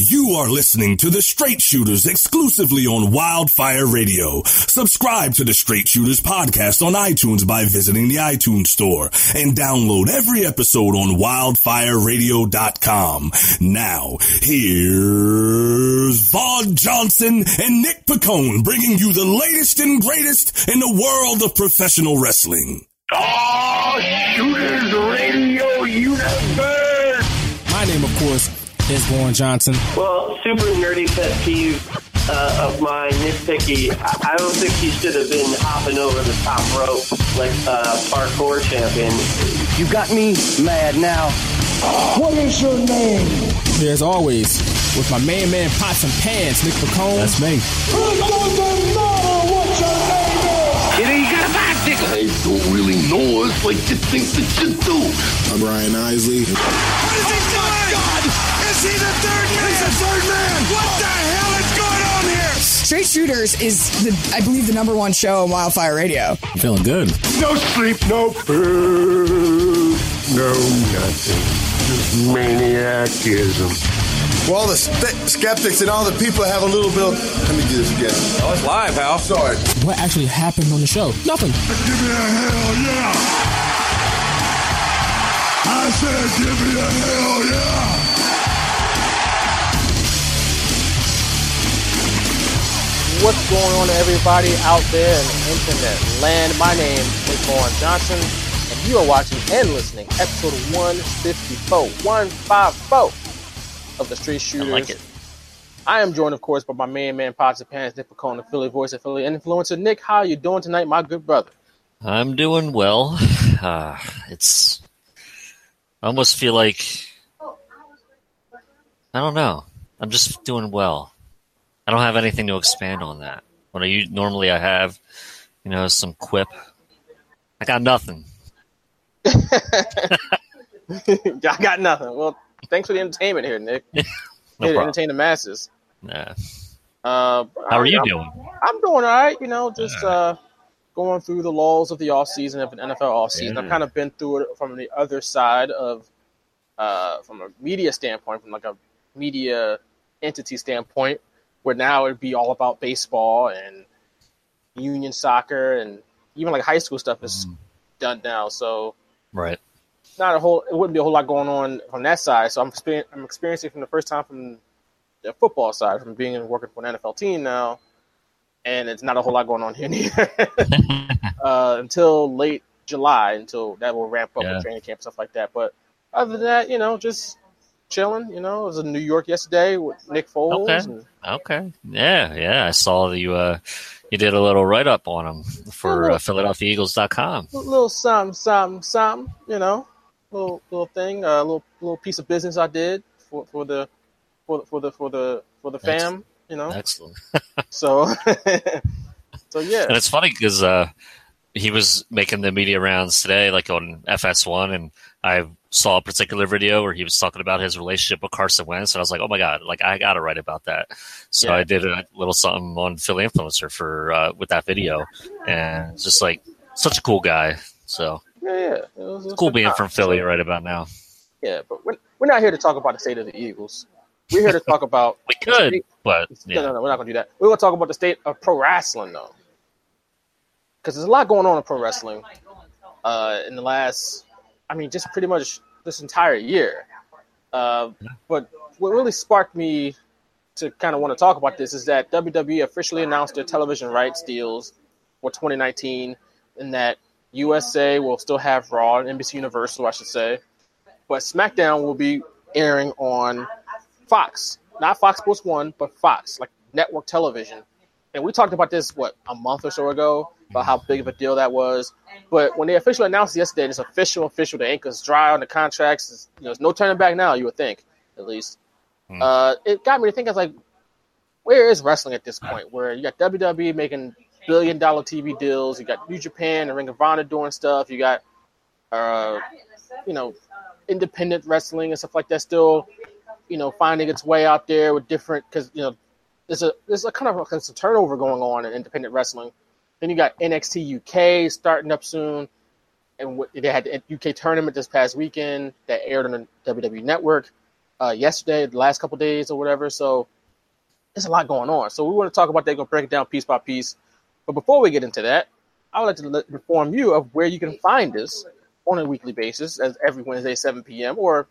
You are listening to the Straight Shooters exclusively on Wildfire Radio. Subscribe to the Straight Shooters podcast on iTunes by visiting the iTunes store and download every episode on wildfireradio.com. Now, here's Vaughn Johnson and Nick Picone bringing you the latest and greatest in the world of professional wrestling. Oh, Shooters Radio is Vaughn Johnson. Well, super nerdy pet peeve uh, of mine, nitpicky. I, I don't think he should have been hopping over the top rope like a uh, parkour champion. You got me mad now. What is your name? Here, as always, with my main man, Pots and Pans, Nick Picone. That's me. It doesn't matter what your name is. You know, you got a bicycle. I don't really know us like you think that you do. I'm Brian Isley. What is he doing? God! Is he the third man? He's the third man. What the hell is going on here? Straight Shooters is, the, I believe, the number one show on Wildfire Radio. I'm feeling good. No sleep, no food, no nothing. Just maniacism. Well, the st- skeptics and all the people have a little bit of. Let me do this again. Oh, it's live, pal. Sorry. What actually happened on the show? Nothing. Give me a hell yeah! I said, give me a hell yeah! What's going on, everybody out there in the internet land? My name is Vaughn Johnson, and you are watching and listening episode 154, 154 of the Straight Shooters. I like it. I am joined, of course, by my main man, Pots and Pants, Nick Picone, the Philly voice of Philly influencer. Nick, how are you doing tonight, my good brother? I'm doing well. Uh, it's. I almost feel like. I don't know. I'm just doing well. I don't have anything to expand on that. When I normally I have, you know, some quip. I got nothing. I got nothing. Well, thanks for the entertainment here, Nick. no here to entertain the masses. Nah. Uh, How are you I'm- doing? I'm doing all right. You know, just uh, going through the laws of the off season of an NFL off season. I've kind of been through it from the other side of, uh, from a media standpoint, from like a media entity standpoint, where now it'd be all about baseball and union soccer and even like high school stuff is done now. So Right. not a whole. It wouldn't be a whole lot going on from that side. So I'm I'm experiencing from the first time from the football side, from being and working for an NFL team now, and it's not a whole lot going on here neither uh, until late July, until that will ramp up Yeah. with training camp stuff like that. But other than that, you know, just chilling. You know, I was in New York yesterday with Nick Foles. Okay. And, Okay. Yeah, yeah. I saw that you uh you did a little write up on him for uh, PhiladelphiaEagles.com. a little something, something, something. You know, little little thing, a little little piece of business I did for for the for the for the for the for the fam. You know, Excellent. so so yeah. And it's funny because uh, he was making the media rounds today, like on FS1, and I saw a particular video where he was talking about his relationship with Carson Wentz, and I was like, oh my god, like I got to write about that. So Yeah. I did a little something on Philly Influencer for uh, with that video, and it's just like such a cool guy. So Yeah, yeah. It was, it was cool being time. from Philly right about now. Yeah, but we're, we're not here to talk about the state of the Eagles. We're here to talk about. We could, but No, yeah, no, no, we're not going to do that. We're to talk about the state of pro wrestling, though. Because there's a lot going on in pro wrestling uh, in the last, I mean, just pretty much this entire year. Uh, but what really sparked me to kind of want to talk about this is that WWE officially announced their television rights deals for 2019, and that USA will still have Raw and NBC Universal, I should say, but SmackDown will be airing on Fox, not Fox Sports One, but Fox, like network television. And we talked about this what a month or so ago about how big of a deal that was. But when they officially announced yesterday, it's official, official. The ink is dry on the contracts. It's, you know, there's no turning back now. You would think, at least. Uh, it got me to think. I was like, where is wrestling at this point? Where you got WWE making billion dollar TV deals, you got New Japan and Ring of Honor doing stuff, you got, uh, you know, independent wrestling and stuff like that still, you know, finding its way out there with different because you know there's a there's a kind of a, a turnover going on in independent wrestling. Then you got NXT UK starting up soon, and what, they had the UK tournament this past weekend that aired on the WWE Network. uh, yesterday, the last couple days or whatever. So there's a lot going on. So we want to talk about that. Going to break it down piece by piece. But before we get into that, I would like to inform you of where you can find us on a weekly basis, as every Wednesday, 7 p.m. or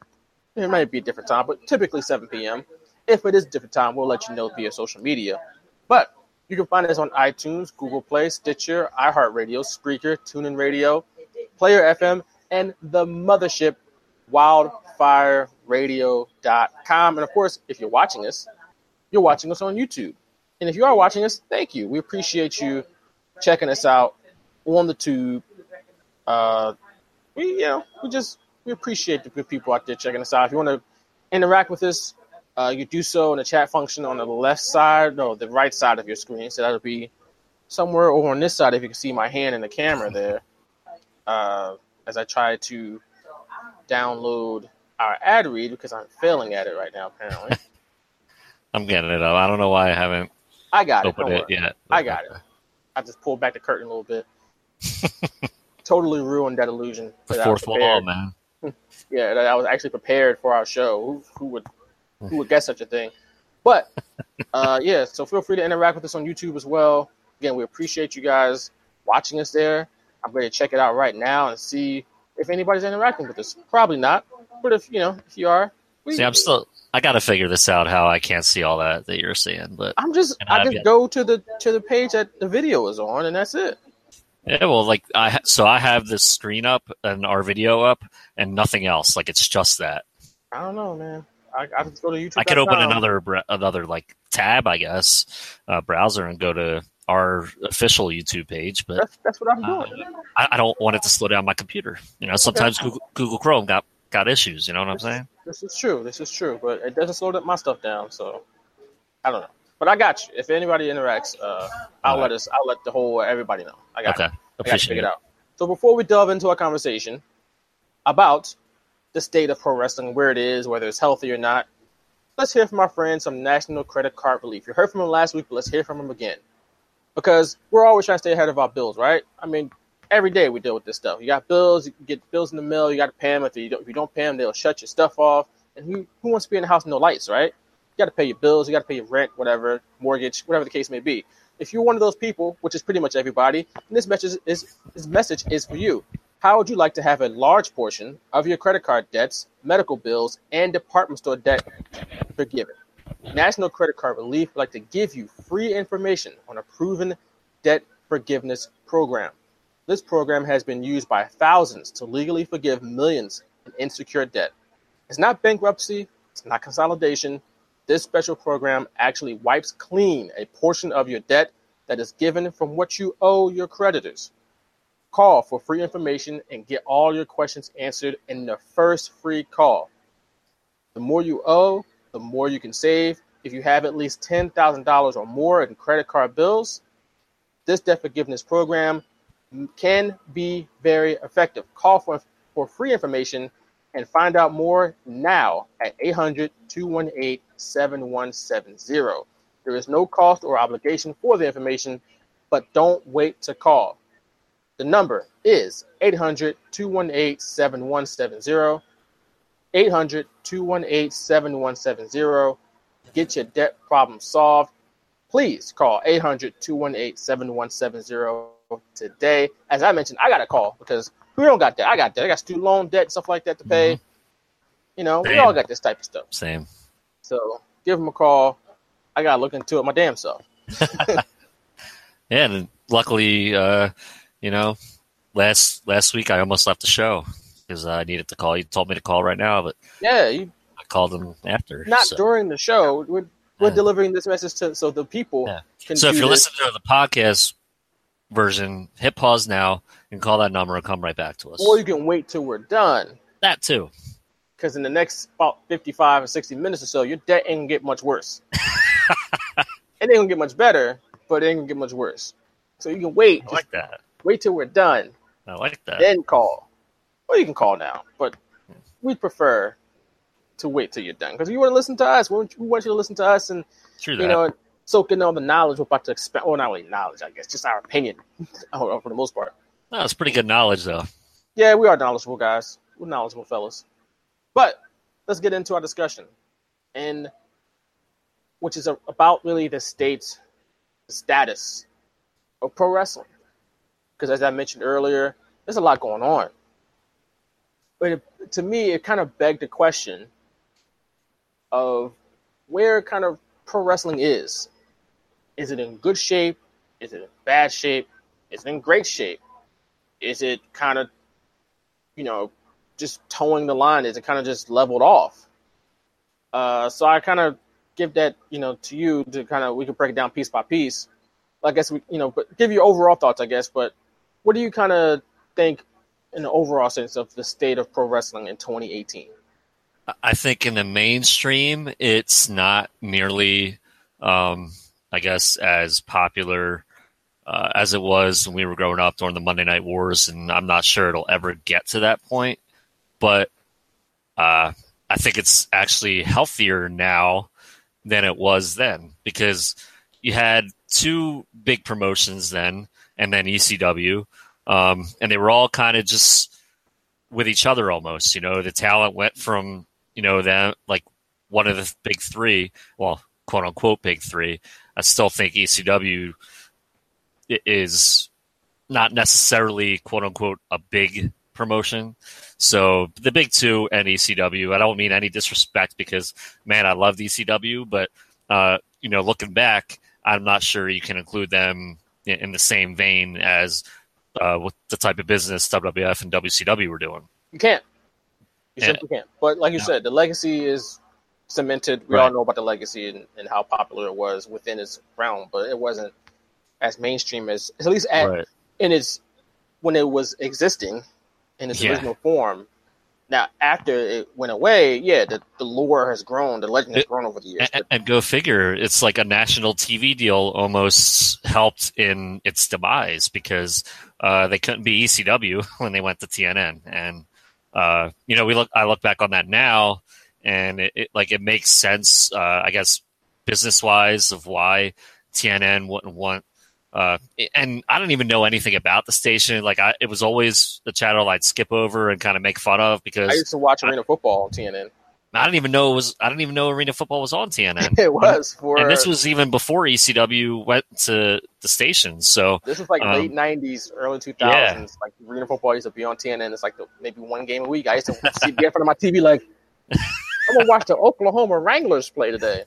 it might be a different time, but typically 7 p.m. If it is a different time, we'll let you know via social media. But you can find us on iTunes, Google Play, Stitcher, iHeartRadio, Spreaker, TuneIn Radio, Player FM, and the mothership, wildfireradio.com. And of course, if you're watching us, you're watching us on YouTube. And if you are watching us, thank you. We appreciate you checking us out on the tube. Uh, we, you know, we just we appreciate the good people out there checking us out. If you want to interact with us, uh, you do so in the chat function on the left side, no, the right side of your screen. So that'll be somewhere over on this side if you can see my hand in the camera there. Uh, as I try to download our ad read because I'm failing at it right now, apparently. I'm getting it up. I don't know why I haven't I got it. Don't it worry. yet. I got it. I just pulled back the curtain a little bit. totally ruined that illusion. The that I was fourth wall, man. Yeah, that I was actually prepared for our show. Who, who would who would guess such a thing? But uh, yeah, so feel free to interact with us on YouTube as well. Again, we appreciate you guys watching us there. I'm going to check it out right now and see if anybody's interacting with us. Probably not, but if you know, if you are, we, See, I'm still. I got to figure this out. How I can't see all that that you're seeing, but I'm just I just yet- go to the to the page that the video is on, and that's it. yeah. Well, like I so I have this screen up and our video up and nothing else. Like it's just that. I don't know, man. I, I just go to YouTube. I could open another another like tab, I guess, uh, browser and go to our official YouTube page, but That's that's what I'm uh, doing. I, I don't want it to slow down my computer. You know, sometimes Google, Google Chrome got got issues. You know what I'm saying? This is true. This is true, but it doesn't slow my stuff down. So I don't know. But I got you. If anybody interacts, uh, I'll All let us. I'll let the whole everybody know. I got Okay, it. I got you appreciate figured it. out. So before we delve into our conversation about the state of pro wrestling, where it is, whether it's healthy or not, let's hear from our friend some National Credit Card Relief. You heard from him last week, but let's hear from him again because we're always trying to stay ahead of our bills, right? I mean, every day we deal with this stuff. You got bills, you get bills in the mail, you got to pay them. If you don't, if you don't pay them, they'll shut your stuff off. And who who wants to be in the house with no lights, right? You got to pay your bills, you got to pay your rent, whatever, mortgage, whatever the case may be. If you're one of those people, which is pretty much everybody, this message is this message is for you. How would you like to have a large portion of your credit card debts, medical bills, and department store debt forgiven? National Credit Card Relief would like to give you free information on a proven debt forgiveness program. This program has been used by thousands to legally forgive millions in insecure debt. It's not bankruptcy, it's not consolidation. This special program actually wipes clean a portion of your debt that is given from what you owe your creditors. Call for free information and get all your questions answered in the first free call. The more you owe, the more you can save. If you have at least $10,000 or more in credit card bills, this debt forgiveness program can be very effective. Call for, for free information and find out more now at 800 218 7170. There is no cost or obligation for the information, but don't wait to call. The number is 800 218 7170. 800 218 7170. Get your debt problem solved. Please call 800 218 7170 today. As I mentioned, I got a call because we don't got that. I got that. I got student loan debt, and stuff like that to pay. You know, we all got this type of stuff. Same. So give them a call. I got to look into it my damn self. Yeah, and luckily, uh, you know, last last week I almost left the show because I needed to call. You told me to call right now, but Yeah, you I called them after. not so. during the show. We're, we're Yeah. delivering this message to so the people Yeah. can So if you're this. listening to the podcast version, hit pause now and call that number and come right back to us. or you can wait till we're done. that too. Because in the next about 55 or 60 minutes or so, your debt ain't gonna get much worse. it ain't gonna get much better, but it ain't gonna get much worse. So you can wait. I like that. Wait till we're done, I like that. then call. Or you can call now, but we prefer to wait till you're done because you want to listen to us. We want, you to listen to us and you know soak in all the knowledge we're about to expand. Well, not really knowledge, I guess, just our opinion for the most part. No, it's pretty good knowledge though. Yeah, we are knowledgeable guys. We're knowledgeable fellas. But let's get into our discussion, and which is about really the state's the status of pro wrestling. Because as I mentioned earlier, there's a lot going on. But it, to me, it kind of begged the question of where kind of pro wrestling is. Is it in good shape? Is it in bad shape? Is it in great shape? Is it kind of, you know, just towing the line? Is it kind of just leveled off? Uh, so I kind of give that, you know, to you to kind of we can break it down piece by piece. I guess we, you know, but give your overall thoughts, I guess. But what do you kind of think in the overall sense of the state of pro wrestling in 2018? I think in the mainstream, it's not nearly, um, I guess, as popular uh, as it was when we were growing up during the Monday Night Wars, and I'm not sure it'll ever get to that point. But uh, I think it's actually healthier now than it was then because you had two big promotions then, and then ECW, um, and they were all kind of just with each other almost. You know, the talent went from you know, them like one of the big three, well, quote unquote big three. I still think ECW is not necessarily quote unquote a big promotion. So the big two and ECW. I don't mean any disrespect because man, I love ECW, but uh, you know, looking back, I'm not sure you can include them in, the same vein as uh, with the type of business WWF and WCW were doing. You can't. You simply can't. But like you said, the legacy is cemented. We Right. all know about the legacy and, and how popular it was within its realm, but it wasn't as mainstream as at least at Right. in its when it was existing in its Yeah. original form. Now, after it went away, yeah, the, the lore has grown, the legend has grown over the years. And, and go figure, it's like a national TV deal almost helped in its demise because uh, they couldn't be ECW when they went to TNN. And uh, you know, we look. I look back on that now, and it, it like it makes sense. Uh, I guess business wise of why TNN wouldn't want. Uh, and I don't even know anything about the station. Like, I, it was always the channel I'd skip over and kind of make fun of because I used to watch arena football on TNN. I didn't even know it was. I didn't even know arena football was on TNN. It was for and this was even before ECW went to the station. So This was like um, late '90s, early 2000s. Yeah. Like arena football used to be on TNN. It's like the, maybe one game a week. I used to see, be in front of my TV like, I'm gonna watch the Oklahoma Wranglers play today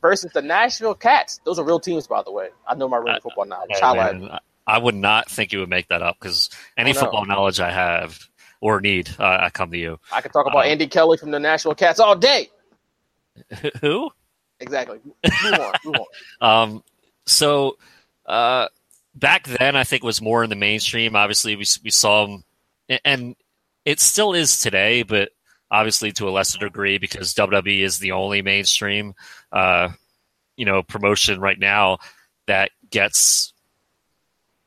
versus the Nashville Kats. Those are real teams, by the way. I know my real football knowledge. hey, I- would not think you would make that up because any Oh, no. football knowledge I have or need, uh, I come to you. I could talk about Um, Andy Kelly from the Nashville Kats all day. Who? Exactly. Move on. Move on. Um, so uh, back then, I think it was more in the mainstream. Obviously, we we saw them, and it still is today, but obviously to a lesser degree because WWE is the only mainstream, uh, you know, promotion right now that gets,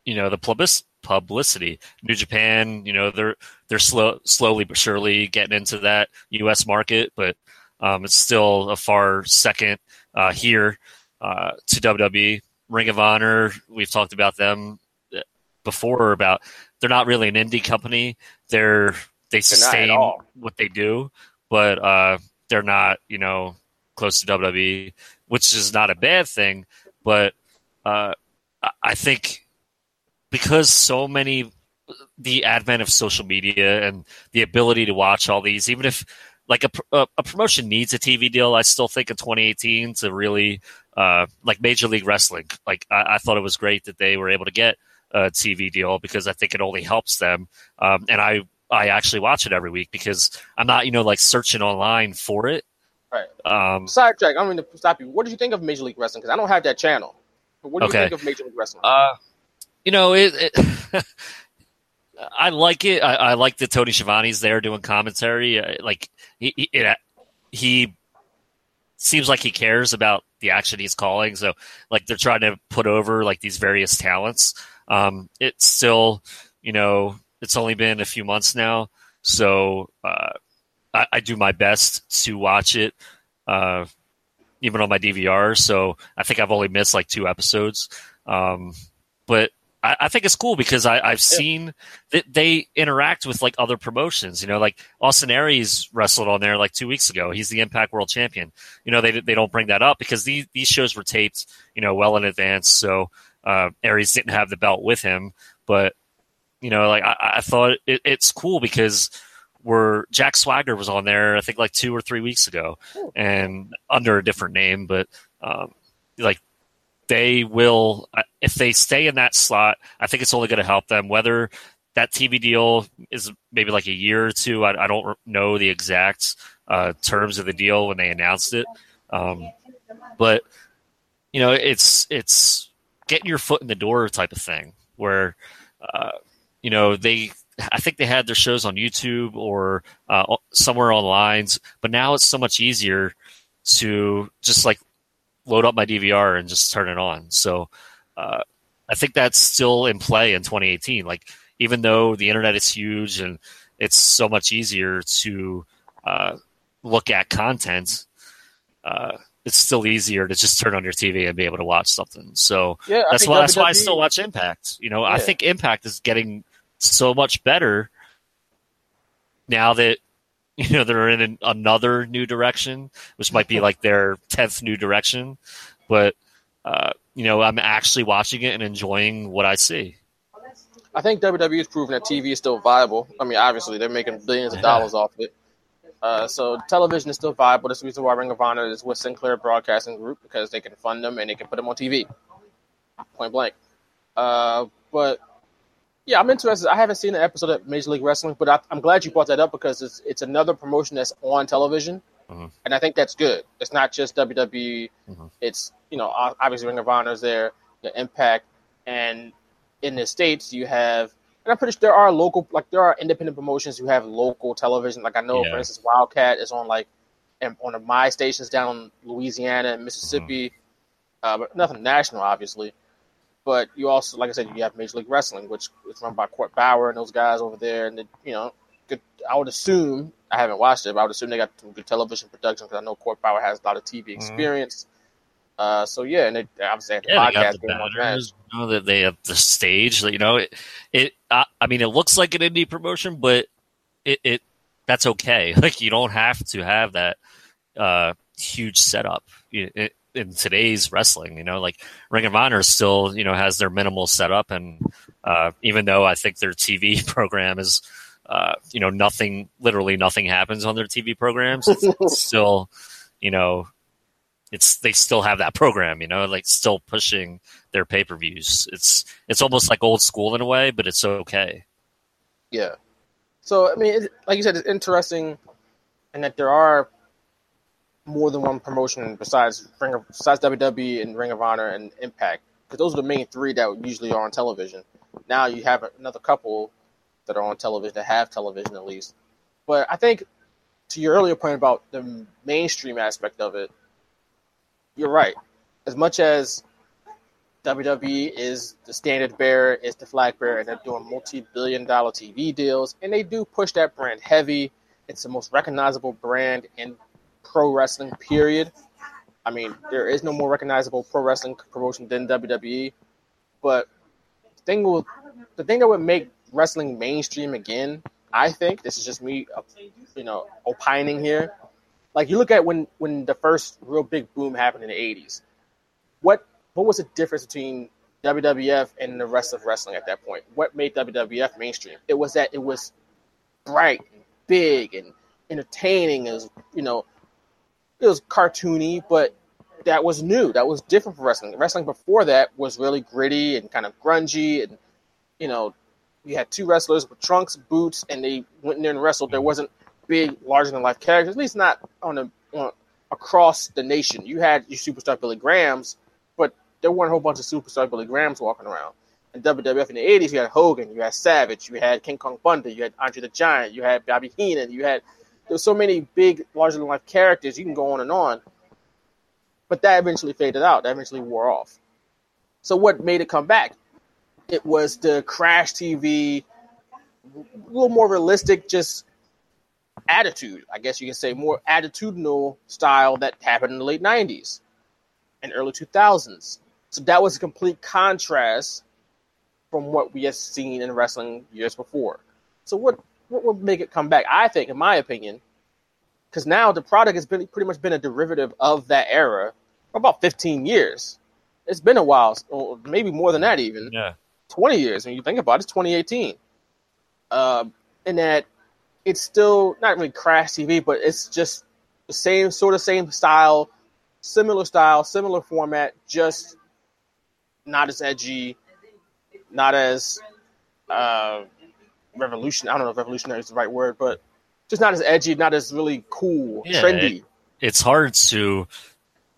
you know, the public publicity. New Japan, you know, they're they're slow, slowly but surely getting into that U.S. market, but um, it's still a far second uh, here uh, to WWE. Ring of Honor, we've talked about them uh, before. About they're not really an indie company. They're they They're not at sustain what they do, but uh, they're not you know close to WWE, which is not a bad thing. But uh, I- I think because so many the advent of social media and the ability to watch all these, even if like a, a, a promotion needs a TV deal, I still think in 2018 to really uh, like Major League Wrestling. Like I, I thought it was great that they were able to get a TV deal because I think it only helps them. Um, and I I actually watch it every week because I'm not you know like searching online for it. Right. Um, Sidetrack. I'm going to stop you. What did you think of Major League Wrestling? Because I don't have that channel. But what do Okay. you think of Major League Wrestling? Uh, you know, it, it I like it. I, I like that Tony Schiavone's there doing commentary. Uh, Like he, he, it, he seems like he cares about the action he's calling. So, like they're trying to put over like these various talents. Um, it's still, you know, it's only been a few months now, so uh, I, I do my best to watch it. Uh, even on my DVR. So I think I've only missed like two episodes. Um, but I, I, think it's cool because I, I've seen that they interact with like other promotions. You know, like Austin Aries wrestled on there like two weeks ago. He's the Impact World Champion. You know, they they don't bring that up because these these shows were taped, you know, well in advance. So uh, Aries didn't have the belt with him, but you know, like I, I thought it, it's cool because where Jack Swagger was on there, I think like two or three weeks ago, and under a different name, but um, like they will if they stay in that slot. I think it's only going to help them. Whether that TV deal is maybe like a year or two, I, I don't know the exact uh, terms of the deal when they announced it, um, but you know, it's it's getting your foot in the door type of thing where. Uh, you know they I think they had their shows on YouTube or uh, somewhere online, but now it's so much easier to just like load up my DVR and just turn it on. So uh, I think that's still in play in 2018. Like even though the internet is huge and it's so much easier to uh, look at content, uh, it's still easier to just turn on your TV and be able to watch something. So yeah, that's why WWE, that's why I still watch Impact. You know, yeah. I think Impact is getting so much better now that you know they're in an, another new direction, which might be like their tenth new direction. But uh, you know, I'm actually watching it and enjoying what I see. I think WWE has proven that TV is still viable. I mean, obviously they're making billions of dollars off it. Uh, so television is still viable. That's the reason why Ring of Honor is with Sinclair Broadcasting Group because they can fund them and they can put them on TV, point blank. Uh, but yeah, I'm interested. I haven't seen an episode of Major League Wrestling, but I, am glad you brought that up because it's it's another promotion that's on television, mm-hmm. and I think that's good. It's not just WWE. Mm-hmm. It's you know obviously Ring of Honor is there, the Impact, and in the states you have and I'm pretty sure there are local, like there are independent promotions who have local television. Like I know, yeah. for instance, WildKat is on like on the my stations down in Louisiana and Mississippi, mm-hmm. uh, but nothing national, obviously. But you also, like I said, you have Major League Wrestling, which is run by Court Bauer and those guys over there, and you know, good. I would assume I haven't watched it, but I would assume they got some good television production because I know Court Bauer has a lot of TV mm-hmm. experience. Mm-hmm. Uh, so yeah, and they obviously the yeah, podcast. They got the banners, you know, that they have the stage. You know, it. it I, I, mean, it looks like an indie promotion, but it, it that's okay. Like you don't have to have that uh, huge setup in, in today's wrestling. You know, like Ring of Honor still you know has their minimal setup, and uh, even though I think their TV program is. Uh, you know, nothing, literally nothing happens on their TV programs. It's, it's still, you know, it's they still have that program, you know, like still pushing their pay per views. It's it's almost like old school in a way, but it's okay. Yeah. So I mean, it, like you said, it's interesting, and that there are more than one promotion besides Ring of, besides WWE and Ring of Honor and Impact, because those are the main three that usually are on television. Now you have another couple that are on television that have television at least. But I think to your earlier point about the mainstream aspect of it, you're right. As much as WWE is the standard bearer, is the flag bearer, and they're doing multi-billion dollar TV deals, and they do push that brand heavy. It's the most recognizable brand in pro wrestling. Period. I mean, there is no more recognizable pro wrestling promotion than WWE. But the thing will, the thing that would make wrestling mainstream again, I think, this is just me, uh, you know, opining here, like you look at when when the first real big boom happened in the '80s. What what was the difference between WWF and the rest of wrestling at that point? What made WWF mainstream? It was that it was bright and big and entertaining. As you know, it was cartoony, but that was new. That was different for wrestling. Wrestling before that was really gritty and kind of grungy, and you know, you had two wrestlers with trunks, boots, and they went in there and wrestled. There wasn't big, larger than life characters, at least not on a on, across the nation. You had your superstar Billy Grahams, but there weren't a whole bunch of superstar Billy Grahams walking around. In WWF in the '80s, you had Hogan, you had Savage, you had King Kong Bundy, you had Andre the Giant, you had Bobby Heenan, you had there's so many big, larger than life characters. You can go on and on, but that eventually faded out. That eventually wore off. So what made it come back? It was the Crash TV, a little more realistic, just attitude, I guess you can say, more attitudinal style that happened in the late 90s and early 2000s. So that was a complete contrast from what we had seen in wrestling years before. So what what would make it come back? I think, in my opinion, because now the product has been pretty much been a derivative of that era for about 15 years. It's been a while, or maybe more than that even. Yeah. 20 years when you think about it, it's 2018. Uh, and that it's still not really crash TV, but it's just the same sort of same style, similar style, similar format, just not as edgy, not as uh, revolution. I don't know if revolutionary is the right word, but just not as edgy, not as really cool, Yeah, trendy. it- it's hard to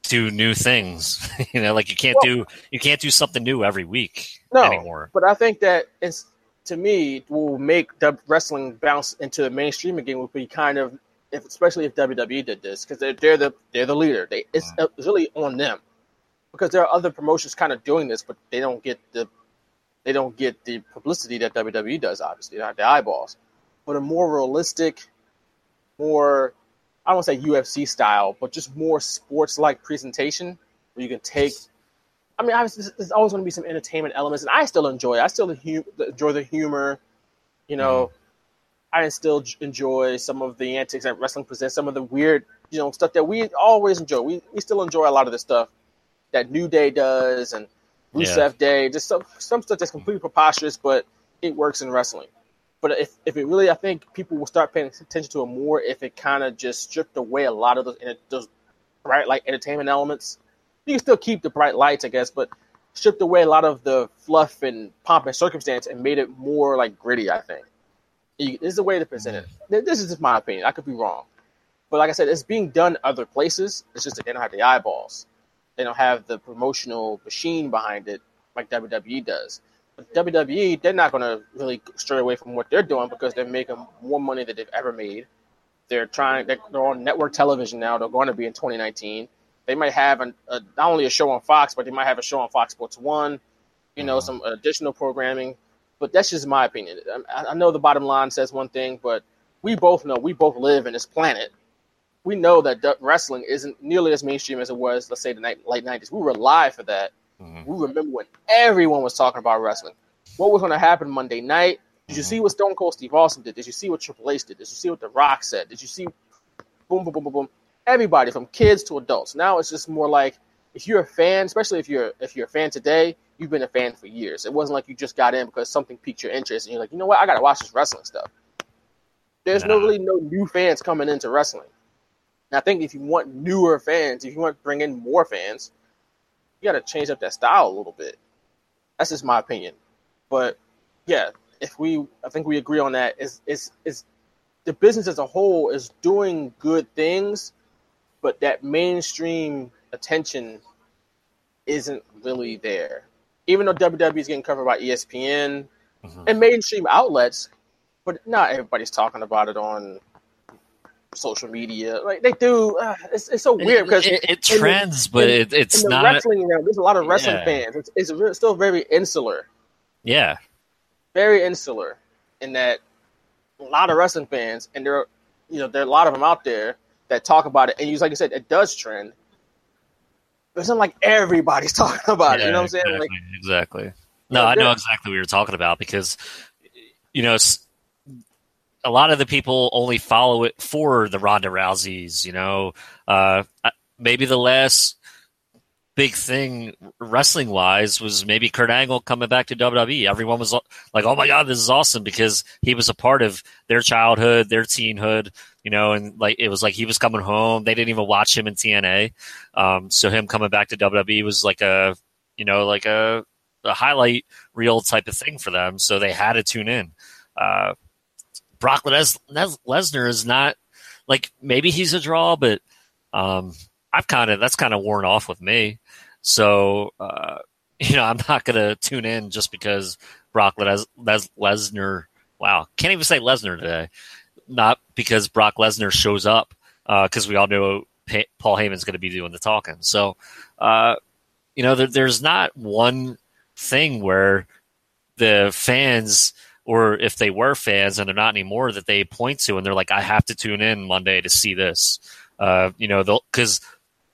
do new things. you know, like you can't do you can't do something new every week no, anymore. But I think that it's to me will make the wrestling bounce into the mainstream again. Would be kind of, if, especially if WWE did this, because they're they're the they're the leader. They it's, Mm. it's really on them because there are other promotions kind of doing this, but they don't get the they don't get the publicity that WWE does. Obviously, don't the eyeballs. But a more realistic, more I don't want to say UFC style, but just more sports like presentation where you can take I mean, obviously, there's- always going to be some entertainment elements, and I still enjoy. it. I still enjoy the humor. You know, mm-hmm. I still enjoy some of the antics that wrestling presents, some of the weird, you know, stuff that we always enjoy. We we still enjoy a lot of the stuff that New Day does and Rusev Yeah. Day, just some some stuff that's completely preposterous, but it works in wrestling. But if, if it really, I think people will start paying attention to it more if it kind of just stripped away a lot of those, those bright light entertainment elements you can still keep the bright lights, I guess, but stripped away a lot of the fluff and pomp and circumstance and made it more like gritty. I think you, this is a way to present it. Mm-hmm. This is just my opinion. I could be wrong, but like I said, it's being done other places. It's just that they don't have the eyeballs. They don't have the promotional machine behind it like WWE does. But WWE, they're not going to really stray away from what they're doing because they're making more money than they've ever made. They're trying. They're, on network television now. They're going to be in 2019 they might have an, a, not only a show on Fox, but they might have a show on Fox Sports One, you know, uh-huh. some additional programming. But that's just my opinion. I, I know the bottom line says one thing, but we both know we both live in this planet. We know that wrestling isn't nearly as mainstream as it was, let's say, the night, late '90s. We were live for that. Mm-hmm. We remember when everyone was talking about wrestling. What was going to happen Monday night? Did you mm-hmm. see what Stone Cold Steve Austin did? Did you see what Triple H did? Did you see what The Rock said? Did you see boom, boom, boom, boom, boom? Everybody from kids to adults. Now it's just more like if you're a fan, especially if you're if you're a fan today, you've been a fan for years. It wasn't like you just got in because something piqued your interest and you're like, you know what, I gotta watch this wrestling stuff. There's no really no new fans coming into wrestling. And I think if you want newer fans, if you want to bring in more fans, you got to change up that style a little bit. That's just my opinion. But yeah, if we, I think we agree on that. Is is is the business as a whole is doing good things, but that mainstream attention isn't really there. Even though WWE is getting covered by ESPN mm-hmm. and mainstream outlets, but not everybody's talking about it on social media. Like they do, uh, it's, it's so weird because it, it the- trends, but in- it, it's in the not. wrestling realm. There's a lot of wrestling Yeah. fans. It's, it's re- still very insular, Yeah, very insular, in that a lot of wrestling fans, and there, are, you know, there are a lot of them out there that talk about it, and you like I said, it does trend. But it's not like everybody's talking about it. You know what I'm saying? Exactly. Like, exactly. No, I know exactly what you're talking about because you know it's, a lot of the people only follow it for the Ronda Rouseys. You know, uh, maybe the last big thing wrestling wise was maybe Kurt Angle coming back to WWE. Everyone was like, "Oh my god, this is awesome!" because he was a part of their childhood, their teenhood. You know, and like it was like he was coming home. They didn't even watch him in TNA, um, so him coming back to WWE was like a you know like a, a highlight reel type of thing for them. So they had to tune in. Uh, Brock Les- Les- Lesnar is not like maybe he's a draw, but um, I've kind of that's kind of worn off with me. So uh, you know, I'm not gonna tune in just because Brock Les- Les- Lesnar. Wow, can't even say Lesnar today. Not because Brock Lesnar shows up, because we all know pa- Paul Heyman's going to be doing the talking. So, uh, you know, there, there's not one thing where the fans, or if they were fans and they're not anymore, that they point to and they're like, I have to tune in Monday to see this. Uh, you know, they'll because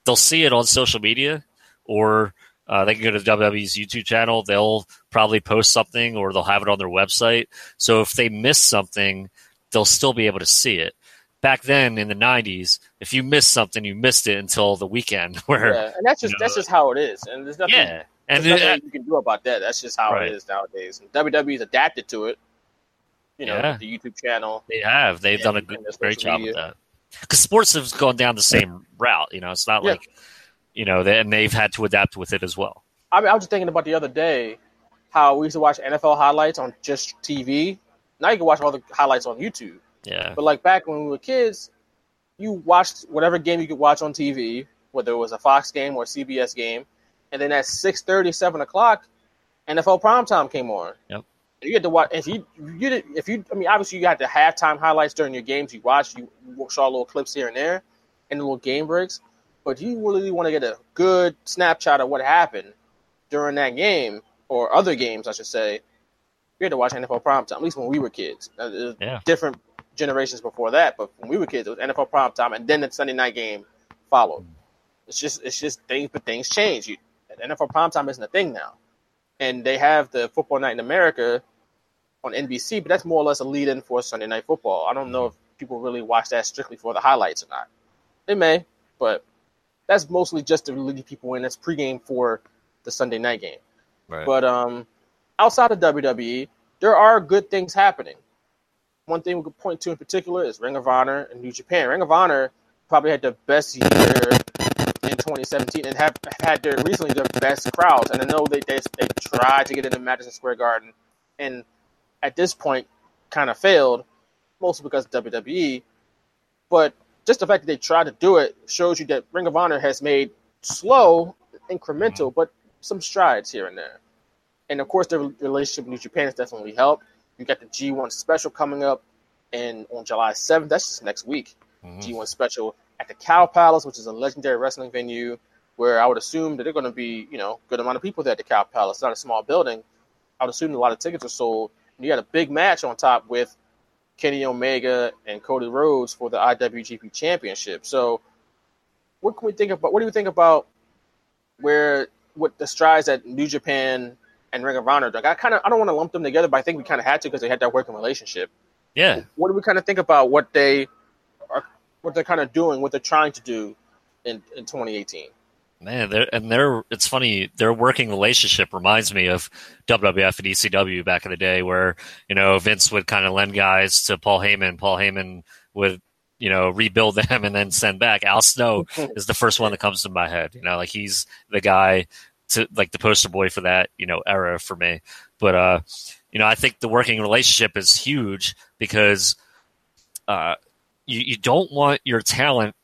they'll see it on social media, or uh, they can go to WWE's YouTube channel. They'll probably post something or they'll have it on their website. So if they miss something, they'll still be able to see it. Back then in the '90s, if you missed something, you missed it until the weekend. Where yeah, and that's just you know, that's just how it is, and there's nothing. yeah, and there's it- nothing you can do about that. That's just how Right. it is nowadays. And WWE's adapted to it. You know, Yeah. the YouTube channel. They have. They've done a good, great job media. with that. Because sports has gone down the same route. You know, it's not Yeah. like, you know, they, and they've had to adapt with it as well. I, mean, I was just thinking about the other day how we used to watch NFL highlights on just TV. Now you can watch all the highlights on YouTube. Yeah. But like back when we were kids, you watched whatever game you could watch on TV, whether it was a Fox game or a CBS game, and then at 6:30, 7 o'clock, NFL primetime came on. Yep. You get to watch if you you did if you I mean obviously you got the halftime highlights during your games you watched you saw little clips here and there and the little game breaks, but you really want to get a good snapshot of what happened during that game or other games I should say. You had to watch NFL primetime at least when we were kids. Uh, Yeah. Different generations before that, but when we were kids, it was NFL primetime, and then the Sunday night game followed. It's just it's just things, but things change. You, NFL primetime isn't a thing now, and they have the Football Night in America on NBC, but that's more or less a lead-in for Sunday Night Football. I don't know if people really watch that strictly for the highlights or not. They may, but that's mostly just to lead people in. That's pregame for the Sunday night game. Right. But um, outside of WWE, there are good things happening. One thing we could point to in particular is Ring of Honor and New Japan. Ring of Honor probably had the best year in 2017 and have, had their recently their best crowds. And I know they, they they tried to get into Madison Square Garden, and at this point, kind of failed, mostly because of WWE. But just the fact that they tried to do it shows you that Ring of Honor has made slow, incremental, mm-hmm. but some strides here and there. And of course, the relationship with New Japan has definitely helped. You got the G1 special coming up, and on July 7th, that's just next week. Mm-hmm. G1 special at the Cow Palace, which is a legendary wrestling venue, where I would assume that they're going to be, you know, good amount of people there at the Cow Palace. It's not a small building. I would assume a lot of tickets are sold. And you got a big match on top with Kenny Omega and Cody Rhodes for the IWGP Championship. So, what can we think about? What do you think about where what the strides that New Japan and Ring of Honor? Like, I kind of I don't want to lump them together, but I think we kind of had to because they had that working relationship. Yeah. What do we kind of think about what they what they're kind of doing, what they're trying to do in in 2018? Man, they're, and their it's funny. Their working relationship reminds me of WWF and ECW back in the day, where you know Vince would kind of lend guys to Paul Heyman. Paul Heyman would you know rebuild them and then send back. Al Snow is the first one that comes to my head. You know, like he's the guy to like the poster boy for that you know era for me. But uh, you know, I think the working relationship is huge because uh, you you don't want your talent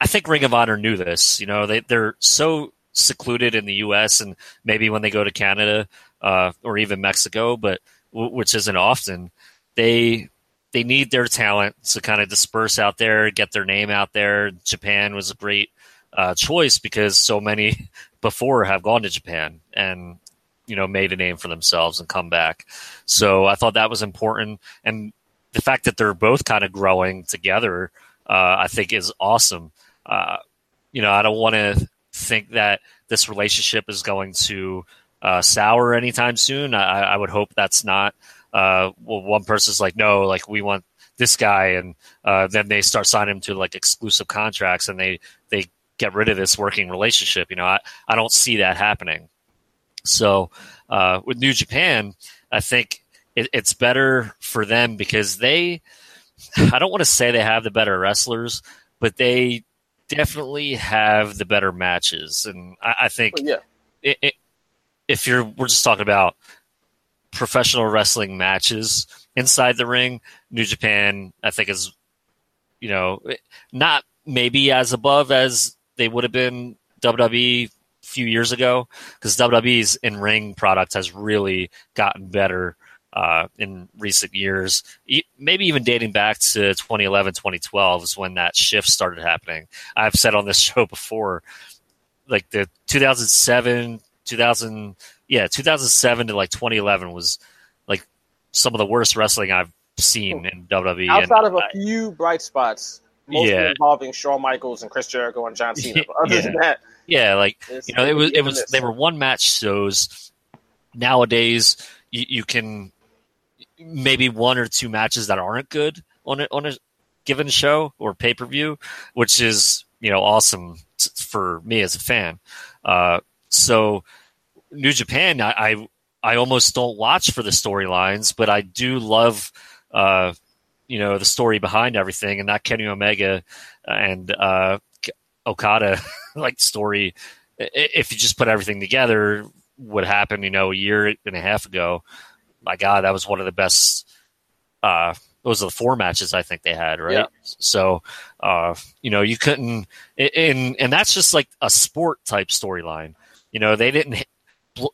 I think Ring of Honor knew this. You know, they they're so secluded in the U.S. and maybe when they go to Canada uh, or even Mexico, but which isn't often. They they need their talent to kind of disperse out there, get their name out there. Japan was a great uh, choice because so many before have gone to Japan and you know made a name for themselves and come back. So I thought that was important, and the fact that they're both kind of growing together uh, I think is awesome. Uh, you know, I don't want to think that this relationship is going to uh, sour anytime soon. I, I would hope that's not. Uh, well, one person's like, no, like we want this guy, and uh, then they start signing him to like exclusive contracts, and they they get rid of this working relationship. You know, I, I don't see that happening. So uh, with New Japan, I think it, it's better for them because they I don't want to say they have the better wrestlers, but they definitely have the better matches. And I, I think Well, yeah. it, it, if you're, we're just talking about professional wrestling matches inside the ring, New Japan, I think is, you know, not maybe as above as they would have been WWE a few years ago because WWE's in ring product has really gotten better uh, in recent years, maybe even dating back to 2011, 2012 is when that shift started happening. I've said on this show before, like the 2007, 2000, yeah, 2007 to like 2011 was like some of the worst wrestling I've seen in WWE. Outside and of a I- few bright spots, mostly Yeah. involving Shawn Michaels and Chris Jericho and John Cena. But other than Yeah. that, Yeah, like you know, it was it was they were one match shows, nowadays you, you can maybe one or two matches that aren't good on a, on a given show or pay per view, which is you know awesome t- for me as a fan. Uh, so New Japan, I, I, I almost don't watch for the storylines, but I do love uh, you know the story behind everything, and that Kenny Omega and uh, Okada like story. If you just put everything together, what happened, you know, a year and a half ago. My God, that was one of the best. Uh, those are the four matches I think they had, right? Yeah. So, uh, you know, you couldn't, and and that's just like a sport type storyline. You know, they didn't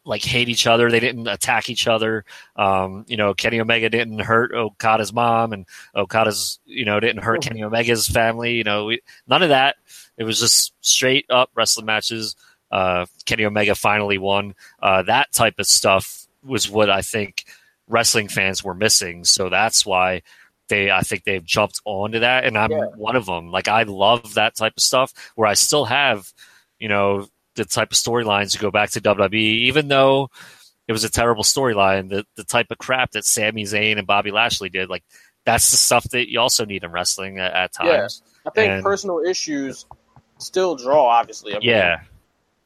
like hate each other. They didn't attack each other. Um, you know, Kenny Omega didn't hurt Okada's mom, and Okada's you know didn't hurt Kenny Omega's family. You know, we, none of that. It was just straight up wrestling matches. Uh, Kenny Omega finally won. Uh, that type of stuff was what I think wrestling fans were missing. So that's why they, I think they've jumped onto that, and I'm Yeah. one of them. Like I love that type of stuff where I still have, you know, the type of storylines to go back to WWE, even though it was a terrible storyline. The the type of crap that Sami Zayn and Bobby Lashley did, like that's the stuff that you also need in wrestling at, at times. I think And- personal issues still draw. Obviously, I mean, Yeah,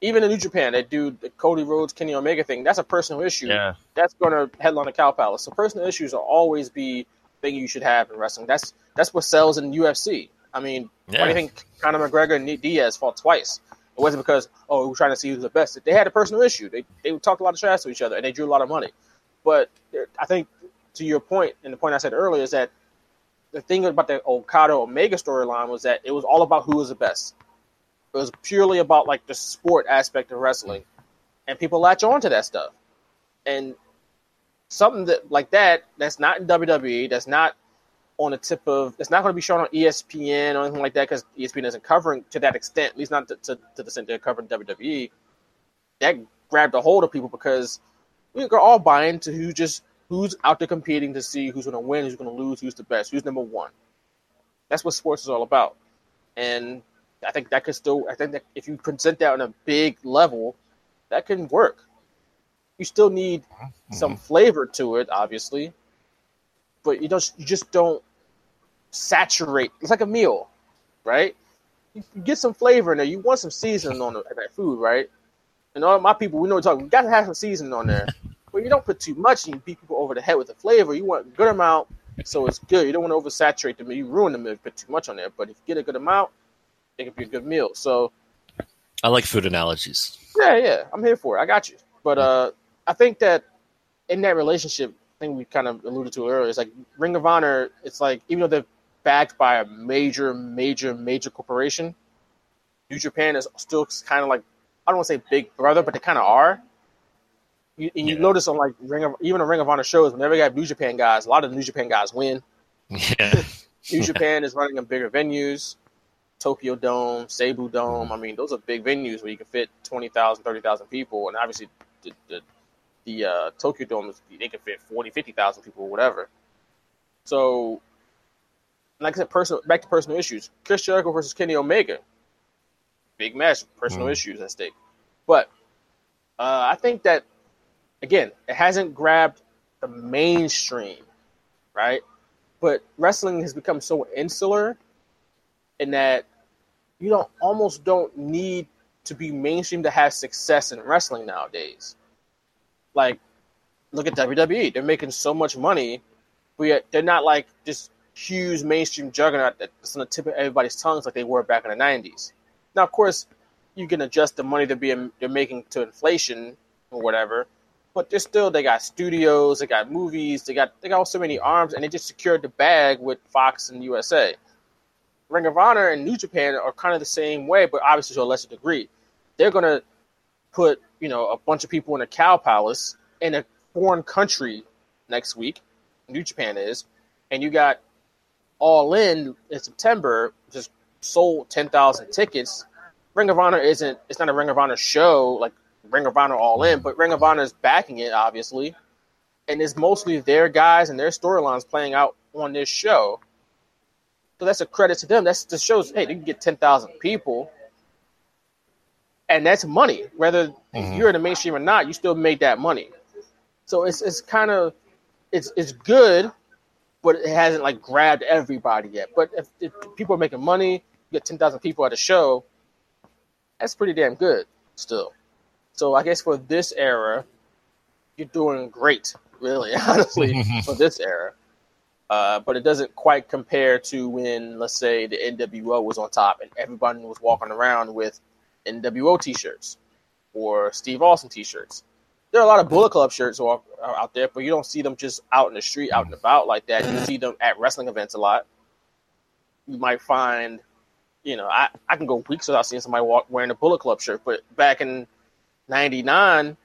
Even in New Japan, that dude, the Cody Rhodes, Kenny Omega thing, that's a personal issue. yeah, That's going to headline the Cow Palace. So personal issues will always be thing you should have in wrestling. That's that's what sells in UFC. I mean, why do Yeah. you think Conor McGregor and Diaz fought twice? It wasn't because oh we were trying to see who's the best. They had a personal issue. They they talked a lot of trash to each other and they drew a lot of money. But uh, I think to your point and the point I said earlier is that the thing about the Okada Omega storyline was that it was all about who was the best. It was purely about like the sport aspect of wrestling, and people latch on to that stuff. And something that like that that's not in WWE, that's not on the tip of, it's not going to be shown on ESPN or anything like that because ESPN isn't covering to that extent, at least not to, to, to the extent they're covering WWE. That grabbed a hold of people because we are all buy into who just who's out there competing to see who's going to win, who's going to lose, who's the best, who's number one. That's what sports is all about, and I think that could still. I think that if you present that on a big level, that can work. You still need mm-hmm. some flavor to it, obviously, but you don't. You just don't saturate. It's like a meal, right? You, you get some flavor in there. You want some seasoning on the, that food, right? And all my people, we know we're talking. You got to have some seasoning on there, but you don't put too much and you beat people over the head with the flavor. You want a good amount, so it's good. You don't want to oversaturate the meal. You ruin the meal if you put too much on there. But if you get a good amount, it could be a good meal. So I like food analogies. yeah, yeah, I'm here for it. I got you. But uh, I think that in that relationship, I think we kind of alluded to earlier. It's like Ring of Honor. It's like even though they're backed by a major, major, major corporation, New Japan is still kind of like I don't want to say big brother, but they kind of are. You, and you notice on like Ring of even on Ring of Honor shows, whenever you have New Japan guys, a lot of the New Japan guys win. Yeah, New Japan is running in bigger venues, Tokyo Dome, Seibu Dome. I mean, those are big venues where you can fit 20,000, 30,000 people. And obviously, the, the, the uh, Tokyo Dome, is, they can fit 40, 50,000 people or whatever. So, like I said, personal, back to personal issues. Chris Jericho versus Kenny Omega. Big match, personal issues at stake. But uh, I think that, again, it hasn't grabbed the mainstream, right? But wrestling has become so insular in that you don't almost don't need to be mainstream to have success in wrestling nowadays. Like, look at WWE; they're making so much money, but yet they're not like this huge mainstream juggernaut that's on the tip of everybody's tongues like they were back in the '90s. Now, of course, you can adjust the money they're being they're making to inflation or whatever, but they're still they got studios, they got movies, they got they got so many arms, and they just secured the bag with Fox and USA. Ring of Honor and New Japan are kind of the same way, but obviously to a lesser degree. They're gonna put you know a bunch of people in a cow palace in a foreign country next week. New Japan is, and you got All In in September just sold ten thousand tickets. Ring of Honor isn't it's not a Ring of Honor show like Ring of Honor All In, but Ring of Honor is backing it obviously, and it's mostly their guys and their storylines playing out on this show. So that's a credit to them. That's just shows hey they can get ten thousand people, and that's money. Whether mm-hmm. you're in the mainstream or not, you still made that money. So it's it's kind of it's it's good, but it hasn't like grabbed everybody yet. But if, if people are making money, you get ten thousand people at a show, that's pretty damn good still. So I guess for this era, you're doing great, really, honestly, for this era. Uh, but it doesn't quite compare to when, let's say, the NWO was on top and everybody was walking around with NWO T-shirts or Steve Austin T-shirts. There are a lot of Bullet Club shirts out there, but you don't see them just out in the street, out and about like that. You see them at wrestling events a lot. You might find, you know, I, I can go weeks without seeing somebody walk wearing a Bullet Club shirt, but back in '99,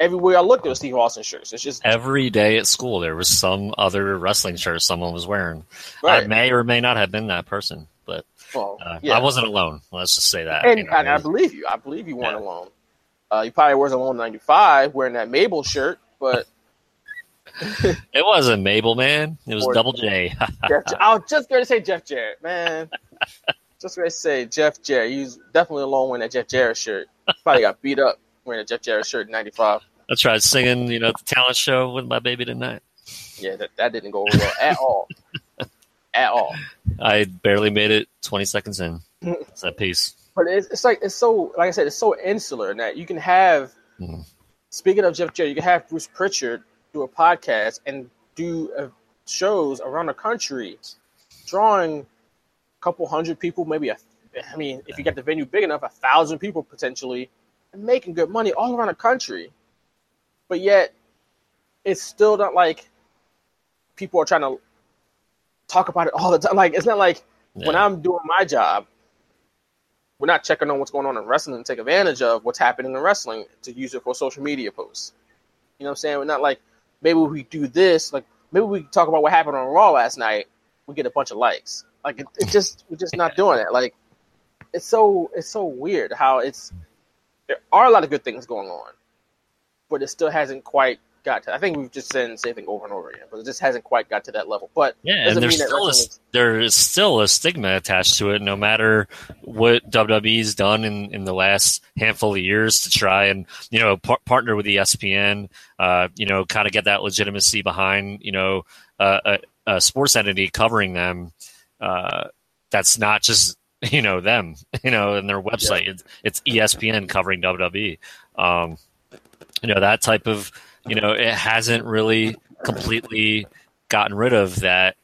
everywhere I looked, there was Steve Austin shirts. It's just every day at school there was some other wrestling shirt someone was wearing. Right. I may or may not have been that person, but well, uh, yeah. I wasn't alone. Let's just say that. And, you know, and I believe you. I believe you weren't yeah. alone. Uh, you probably wasn't alone in '95 wearing that Mabel shirt, but. it wasn't Mabel, man. It was Double J. Jeff, I was just going to say Jeff Jarrett, man. just going to say Jeff Jarrett. He's definitely alone wearing that Jeff Jarrett shirt. Probably got beat up wearing a Jeff Jarrett shirt in '95. I tried singing, you know, the talent show with my baby tonight. Yeah, that, that didn't go well at all. at all. I barely made it 20 seconds in. It's that piece. But it's, it's like it's so like I said, it's so insular that you can have. Mm-hmm. Speaking of Jeff Jarrett, you can have Bruce Pritchard do a podcast and do uh, shows around the country, drawing a couple hundred people, maybe a. I mean, if you get the venue big enough, a thousand people potentially, and making good money all around the country but yet it's still not like people are trying to talk about it all the time. Like it's not like yeah. when I'm doing my job, we're not checking on what's going on in wrestling and take advantage of what's happening in wrestling to use it for social media posts. You know what I'm saying? We're not like maybe we do this, like maybe we talk about what happened on Raw last night, we get a bunch of likes. Like it, it just we're just not doing it. Like it's so it's so weird how it's there are a lot of good things going on but it still hasn't quite got to. I think we've just said the same thing over and over again, but it just hasn't quite got to that level. But yeah, and there's still a, is... there is still a stigma attached to it, no matter what WWE's done in, in the last handful of years to try and you know par- partner with ESPN, uh, you know, kind of get that legitimacy behind you know uh, a, a, sports entity covering them. Uh, that's not just you know them, you know, and their website. Yeah. It's, it's ESPN covering WWE. Um, you know that type of you know it hasn't really completely gotten rid of that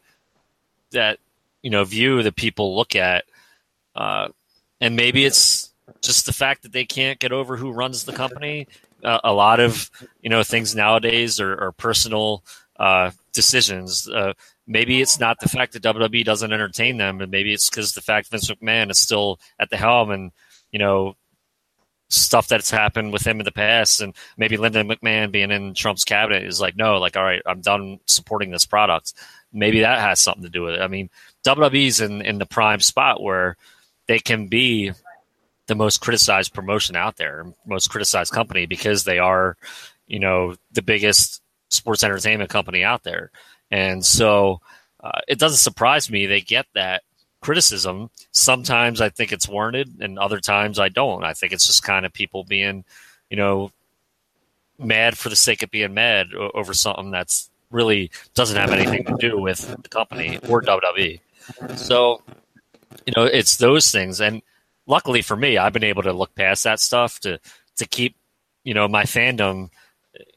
that you know view that people look at uh, and maybe it's just the fact that they can't get over who runs the company uh, a lot of you know things nowadays are, are personal uh, decisions uh, maybe it's not the fact that WWE doesn't entertain them and maybe it's because the fact Vince McMahon is still at the helm and you know stuff that's happened with him in the past and maybe Linda McMahon being in Trump's cabinet is like, no, like, all right, I'm done supporting this product. Maybe that has something to do with it. I mean, WWE's in, in the prime spot where they can be the most criticized promotion out there, most criticized company because they are, you know, the biggest sports entertainment company out there. And so uh, it doesn't surprise me they get that criticism. Sometimes I think it's warranted, and other times I don't. I think it's just kind of people being, you know, mad for the sake of being mad over something that's really doesn't have anything to do with the company or WWE. So, you know, it's those things. And luckily for me, I've been able to look past that stuff to to keep, you know, my fandom,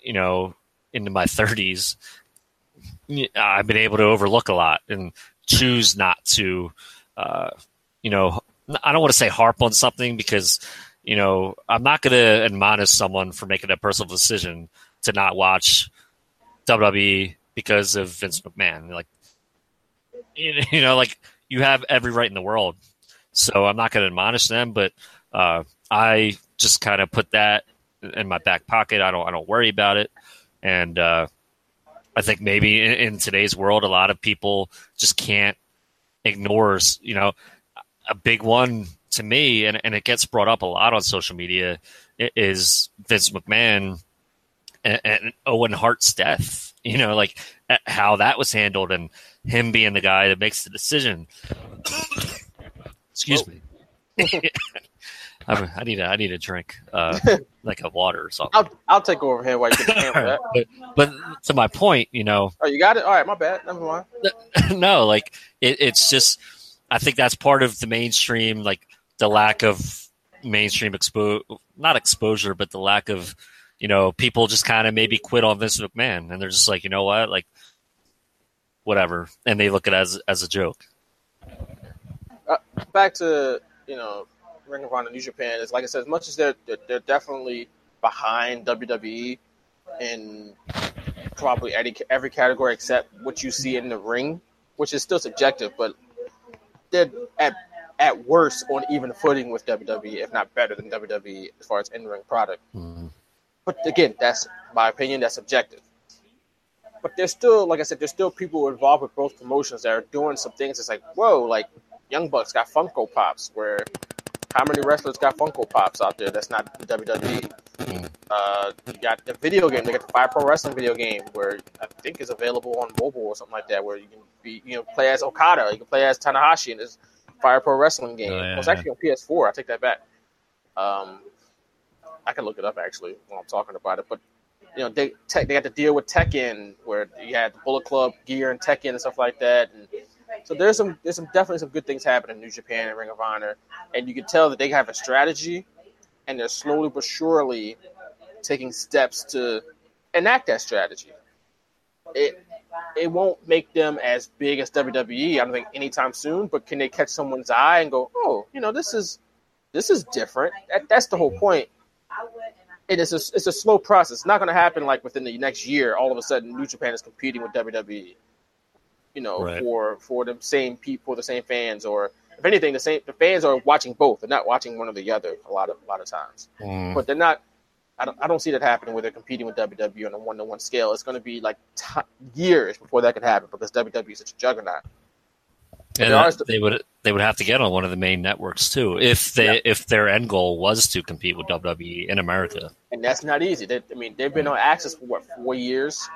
you know, into my 30s. I've been able to overlook a lot and choose not to, uh, you know, I don't want to say harp on something because, you know, I'm not going to admonish someone for making a personal decision to not watch WWE because of Vince McMahon. Like, you know, like you have every right in the world. So I'm not going to admonish them, but uh, I just kind of put that in my back pocket. I don't, I don't worry about it, and uh, I think maybe in, in today's world, a lot of people just can't ignores, you know, a big one to me, and, and it gets brought up a lot on social media, is Vince McMahon and, and Owen Hart's death. You know, like how that was handled and him being the guy that makes the decision. Excuse me. I, I need a I need a drink, uh, like a water or something. I'll I'll take over here while you get the camera. but, but to my point, you know, oh, you got it. All right, my bad. Never mind. no, like it, it's just I think that's part of the mainstream, like the lack of mainstream expo not exposure, but the lack of you know people just kind of maybe quit on Vince McMahon, and they're just like, you know what, like whatever, and they look at it as as a joke. Uh, back to you know Ring of Honor, New Japan is like I said, as much as they're they're, they're definitely behind WWE in probably every every category except what you see in the ring, which is still subjective, but they're at at worst on even footing with WWE, if not better than WWE as far as in ring product. Mm-hmm. But again, that's my opinion. That's subjective. But there's still, like I said, there's still people involved with both promotions that are doing some things. It's like, whoa, like Young Bucks got Funko Pops, where how many wrestlers got Funko Pops out there that's not the WWE? Uh, you got the video game. They got the Fire Pro Wrestling video game, where I think is available on mobile or something like that, where you can be, you know, play as Okada, you can play as Tanahashi in this Fire Pro Wrestling game. Oh, yeah, it's yeah. actually on PS4. I take that back. Um, I can look it up actually while I'm talking about it, but you know, they te- they had to deal with Tekken, where you had the Bullet Club gear and Tekken and stuff like that, and so there's some there's some definitely some good things happening in New Japan and Ring of Honor, and you can tell that they have a strategy, and they're slowly but surely taking steps to enact that strategy. It it won't make them as big as WWE, I don't think anytime soon, but can they catch someone's eye and go, oh, you know, this is this is different. That, that's the whole point. It is a, it's a slow process. It's not going to happen like within the next year. All of a sudden, New Japan is competing with WWE. You know, Right. for for the same people, the same fans, or if anything, the same the fans are watching both. They're not watching one or the other a lot of a lot of times. Mm. But they're not. I don't, I don't see that happening where they're competing with WWE on a one to one scale. It's going to be like t- years before that could happen because WWE is such a juggernaut. And are they would they would have to get on one of the main networks too if they Yeah. if their end goal was to compete with WWE in America. and that's not easy. They, I mean, they've been on AXS for what four years,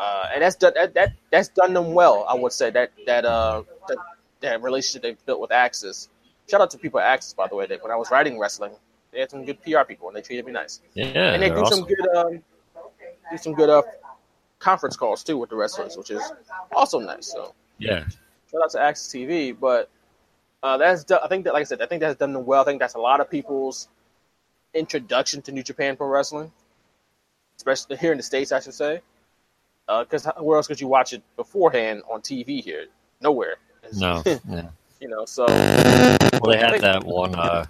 uh, and that's done that, that that's done them well. I would say that that uh that, that relationship they've built with AXS. Shout out to people at AXS, by the way. That when I was writing wrestling, they had some good PR people, and they treated me nice. Yeah, and they do awesome. some good um, do some good uh, conference calls too with the wrestlers, which is also nice. So Yeah, shout out to AXS TV, but uh, that's do- I think that like I said, I think that's done them well. I think that's a lot of people's introduction to New Japan Pro Wrestling, especially here in the states, I should say. Because where else could you watch it beforehand on TV here? Nowhere. no, yeah. You know, so Well, they had that one uh,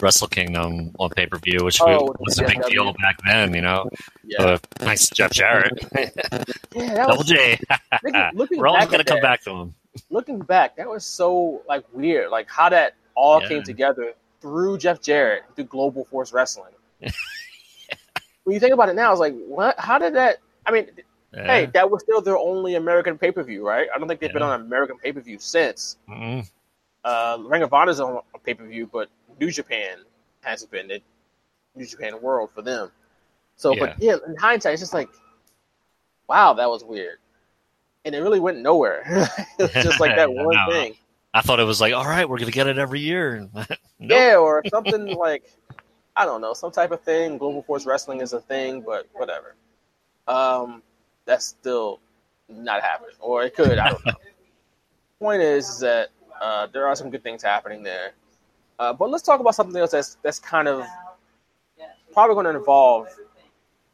Wrestle Kingdom on pay per view, which Oh, was a big WCW. deal back then. You know, Yeah. uh, to Jeff Jarrett, yeah, Double was, J. looking, looking We're always gonna come back to him. looking back, that was so like weird. Like how that all Yeah. came together through Jeff Jarrett through Global Force Wrestling. when you think about it now, it's like, what? How did that? I mean, Yeah. hey, that was still their only American pay per view, right? I don't think they've been on American pay per view since. Mhm. Uh, Ring of Honor's on a pay per view, but New Japan hasn't been. It, New Japan World for them. So, but yeah, in hindsight, it's just like, wow, that was weird, and it really went nowhere. it's just like that Yeah, one no. thing. I thought it was like, all right, we're gonna get it every year. Nope. Yeah, or something like I don't know, some type of thing. Global Force Wrestling is a thing, but whatever. Um, that's still not happening, or it could. I don't know. Point is, is that uh, there are some good things happening there, uh, but let's talk about something else that's that's kind of probably going to involve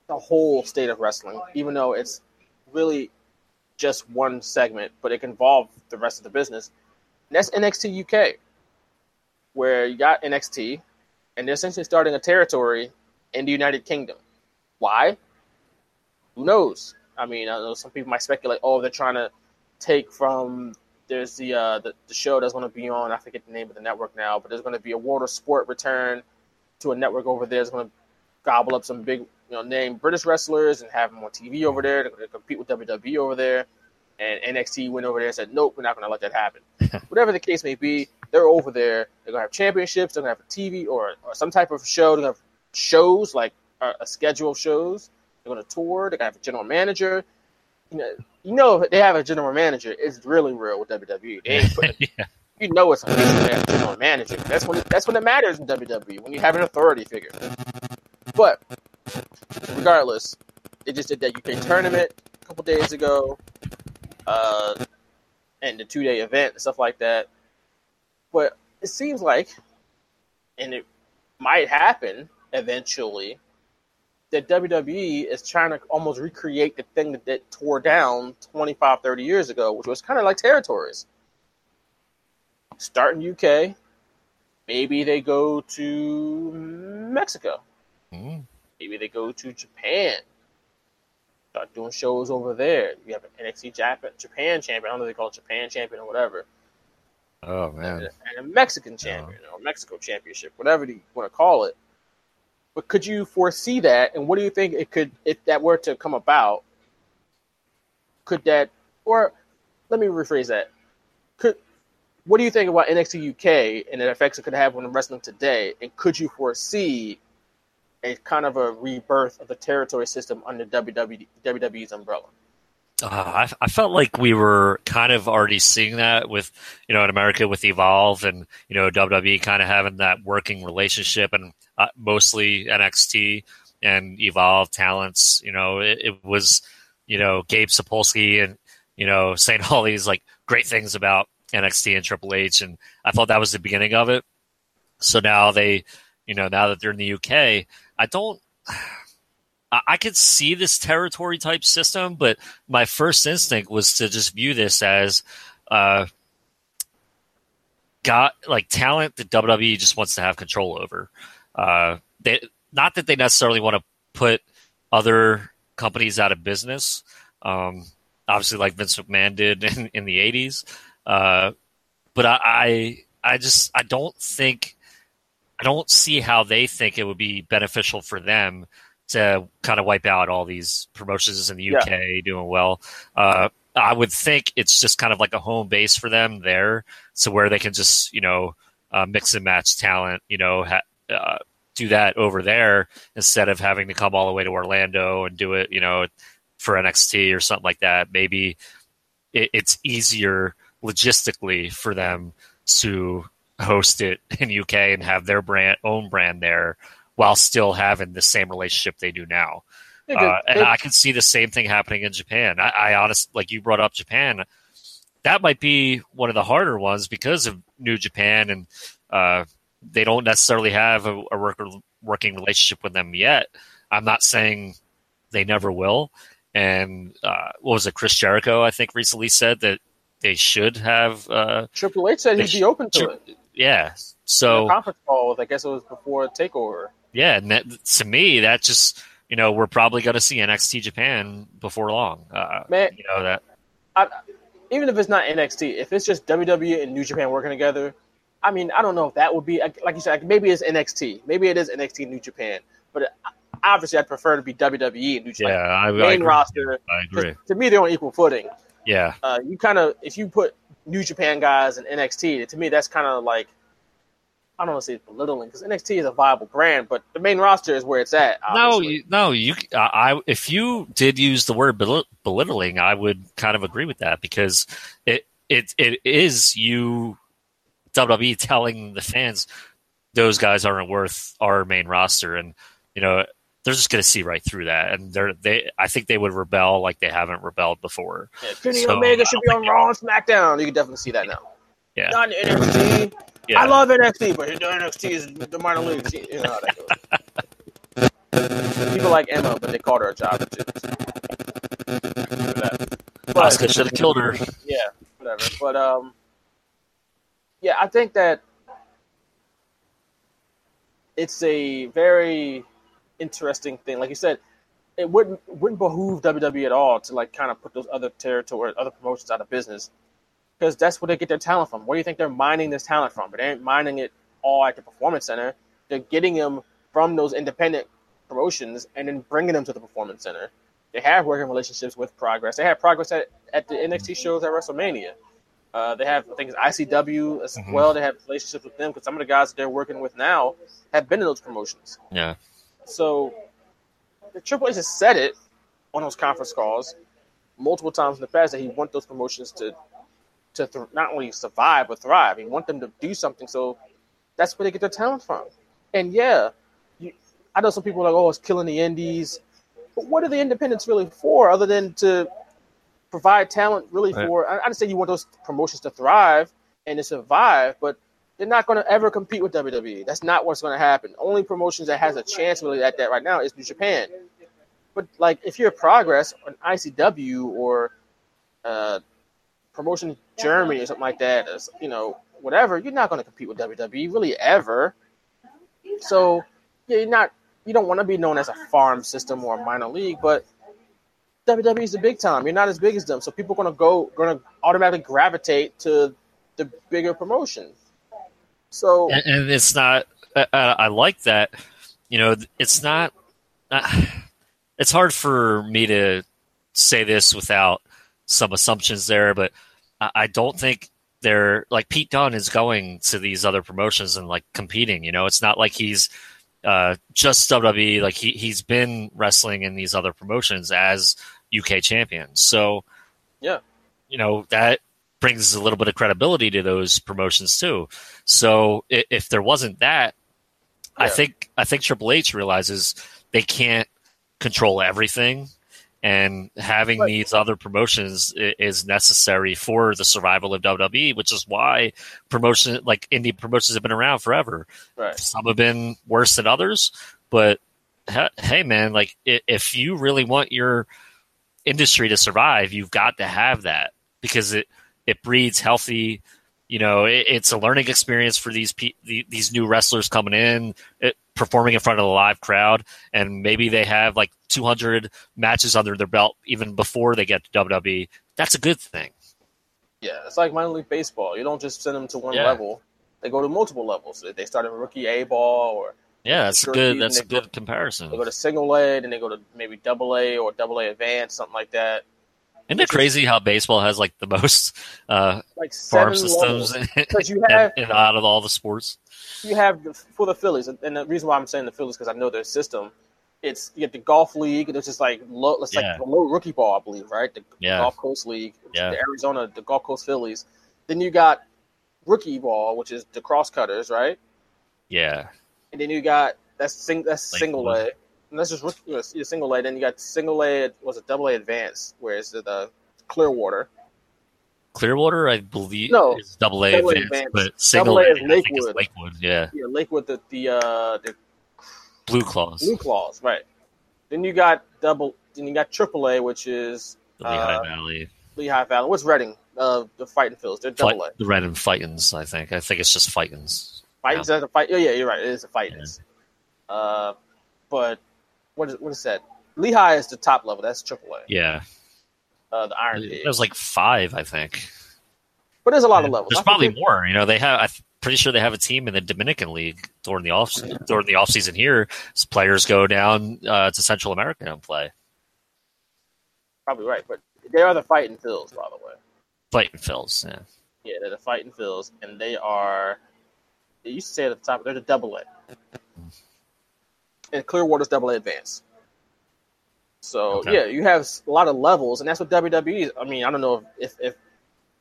the whole state of wrestling, even though it's really just one segment, but it can involve the rest of the business. And that's NXT UK where you got NXT, and they're essentially starting a territory in the United Kingdom. Why? Who knows? I mean, I know some people might speculate, oh, they're trying to take from. There's the uh, the, the show that's going to be on. I forget the name of the network now, but there's going to be a World of Sport return to a network over there. It's going to gobble up some big, you know, name British wrestlers and have them on TV over there. They're going to compete with WWE over there. And NXT went over there and said, nope, we're not going to let that happen. Whatever the case may be, they're over there. They're going to have championships. They're going to have a TV or, or some type of show. They're going to have shows, like uh, a schedule of shows. They're going to tour. They're going to have a general manager. You know, you know, they have a general manager. It's really real with WWE. They ain't putting, yeah. you know it's a general manager. That's when that's when it matters in WWE when you have an authority figure. But regardless, they just did that UK tournament a couple days ago, uh, and the two day event and stuff like that. But it seems like, and it might happen eventually, that WWE is trying to almost recreate the thing that, that tore down 25, 30 years ago, which was kind of like territories. Start in UK, maybe they go to Mexico, Mm. maybe they go to Japan, start doing shows over there. You have an NXT Japan, Japan champion, I don't know if they call it Japan champion or whatever, Oh man. and a Mexican champion or Mexico championship, whatever you want to call it. But could you foresee that? And what do you think it could, if that were to come about? Could that, or let me rephrase that. Could what do you think about NXT UK and the effects it could have on wrestling today? And could you foresee a kind of a rebirth of the territory system under WWE, WWE's umbrella? Uh, I, I felt like we were kind of already seeing that with, you know, in America with Evolve and, you know, WWE kind of having that working relationship and uh, mostly NXT and Evolve talents. You know, it, it was, you know, Gabe Sapolsky and, you know, saying all these like great things about NXT and Triple H. And I thought that was the beginning of it. So now they, you know, now that they're in the UK, I don't. I could see this territory type system, but my first instinct was to just view this as uh, got like talent that WWE just wants to have control over. Uh, they, not that they necessarily want to put other companies out of business. Um, obviously, like Vince McMahon did in, in the '80s, uh, but I, I, I just I don't think I don't see how they think it would be beneficial for them to kind of wipe out all these promotions in the UK Yeah. doing well. Uh, I would think it's just kind of like a home base for them there, so where they can just you know uh, mix and match talent, you know, ha- uh, do that over there instead of having to come all the way to Orlando and do it, you know, for NXT or something like that. Maybe it, it's easier logistically for them to host it in UK and have their brand own brand there while still having the same relationship they do now. Yeah, Uh, and I can see the same thing happening in Japan. I, I honest, like you brought up Japan, that might be one of the harder ones because of New Japan and uh, they don't necessarily have a, a worker, working relationship with them yet. I'm not saying they never will. And uh, what was it? Chris Jericho, I think, recently said that they should have. Uh, Triple H said he'd be open to sh- it. Yeah. So conference call, with, I guess it was before Takeover. yeah, and that, to me, that just you know we're probably going to see NXT Japan before long. Uh, Man, you know that. I, even if it's not NXT, if it's just WWE and New Japan working together, I mean, I don't know if that would be like you said. Like maybe it's NXT, maybe it is NXT New Japan, but obviously I'd prefer to be WWE and New Japan. Yeah, I, I main agree. roster. I agree. To me, they're on equal footing. Yeah, Uh, you kind of if you put New Japan guys in NXT, to me that's kind of like I don't want to say belittling because NXT is a viable brand, but the main roster is where it's at. no, you, no, you. I I- if you did use the word belittling, I would kind of agree with that because it it it is you WWE telling the fans those guys aren't worth our main roster, and you know they're just going to see right through that, and they're they. I think they would rebel like they haven't rebelled before. Yeah, Kenny So, Omega should be on Raw and SmackDown. You can definitely see that now. Yeah. Not in NXT. Yeah. I love NXT, but NXT is the minor leagues. You know how that goes. People like Emma, but they called her a job. Asuka should have killed her. Yeah, whatever. But um, yeah, I think that it's a very interesting thing. Like you said, it wouldn't wouldn't behoove WWE at all to like kind of put those other territory, other promotions out of business, because that's where they get their talent from. Where do you think they're mining this talent from? But they ain't mining it all at the performance center. They're getting them from those independent promotions and then bringing them to the performance center. They have working relationships with Progress. They have Progress at, at the NXT shows at WrestleMania. Uh, they have things ICW as Mhm. well. They have relationships with them because some of the guys that they're working with now have been in those promotions. Yeah. So the Triple H has said it on those conference calls multiple times in the past that he wants those promotions to to th- not only survive but thrive. He wants them to do something, so that's where they get their talent from. And yeah, you, I know some people are like, "Oh, it's killing the indies," but what are the independents really for, other than to provide talent? Really for? I I understand you want those promotions to thrive and to survive, but they're not going to ever compete with WWE. That's not what's going to happen. Only promotions that has a chance really at that right now is New Japan. But like, if you're Progress or ICW or uh, promotion Germany or something like that, or, you know, whatever, you're not going to compete with WWE really ever. So yeah, you're not. You don't want to be known as a farm system or a minor league, but WWE is the big time. You're not as big as them, so people are to go, to automatically gravitate to the bigger promotion. So and, and it's not. I, I I like that. You know, it's not. Uh, it's hard for me to say this without some assumptions there, but I, I don't think they're like Pete Dunne is going to these other promotions and like competing. You know, it's not like he's uh, just WWE. Like he he's been wrestling in these other promotions as UK champions. So yeah, you know that brings a little bit of credibility to those promotions too. So if, if there wasn't that, I think I think Triple H realizes they can't control everything, and having these other promotions is necessary for the survival of WWE, which is why promotion like indie promotions have been around forever. Right. Some have been worse than others, but hey, man, like if you really want your industry to survive, you've got to have that because it it breeds healthy. You know, it, it's a learning experience for these pe- the, these new wrestlers coming in, it, performing in front of a live crowd, and maybe they have like 200 matches under their belt even before they get to WWE. That's a good thing. Yeah, it's like minor league baseball. You don't just send them to one Yeah. level; they go to multiple levels. They start in rookie A ball, or Yeah, that's a Sure, good. That's a go- good comparison. they go to single A, then they go to maybe double A or double A advanced, something like that. Isn't it crazy how baseball has like the most uh, Like farm systems levels. in, 'Cause you have- in- out of all the sports? You have the, for the Phillies, and the reason why I'm saying the Phillies because I know their system. It's you get the golf league, which is like low, it's Yeah. like below rookie ball, I believe, right? The Yeah. Gulf Coast League, Yeah. the Arizona, the Gulf Coast Phillies. Then you got rookie ball, which is the Crosscutters, right? Yeah, and then you got that's sing that's Like single? A, and that's just you know, single A. Then you got single A was a double A advance, where it's the, the Clearwater. Clearwater, I believe, No, is double A double advanced, advanced. but single Double A is is Lakewood. Lakewood. Yeah, Yeah, Lakewood the the uh, the BlueClaws, Blue Claws, right? Then you got double. Then you got triple A, which is the Lehigh uh, Valley, Lehigh Valley. What's Reading? Uh, the Fighting Phils. They're Fight, double A. the Red and Fightins. I think. I think it's just Fightins. Fightins. That's a fight. Oh yeah, you're right. It is a Fightins. Uh, but what is what is that? Lehigh is the top level. That's triple A. Yeah, Uh, the IronPig. was like five, I think. But there's a lot of levels. There's I probably more. You know, they have. I'm pretty sure they have a team in the Dominican League during the off during the off season here. Players go down uh, to Central America and play. Probably right, but they are the fighting Phils, by the way. Fighting Phils. Yeah. Yeah, they're the fighting Phils, and they are. To say at the top they're the double A, and Clearwater's double A advance. So Okay. yeah, you have a lot of levels, and that's what WWE. Is. I mean, I don't know if if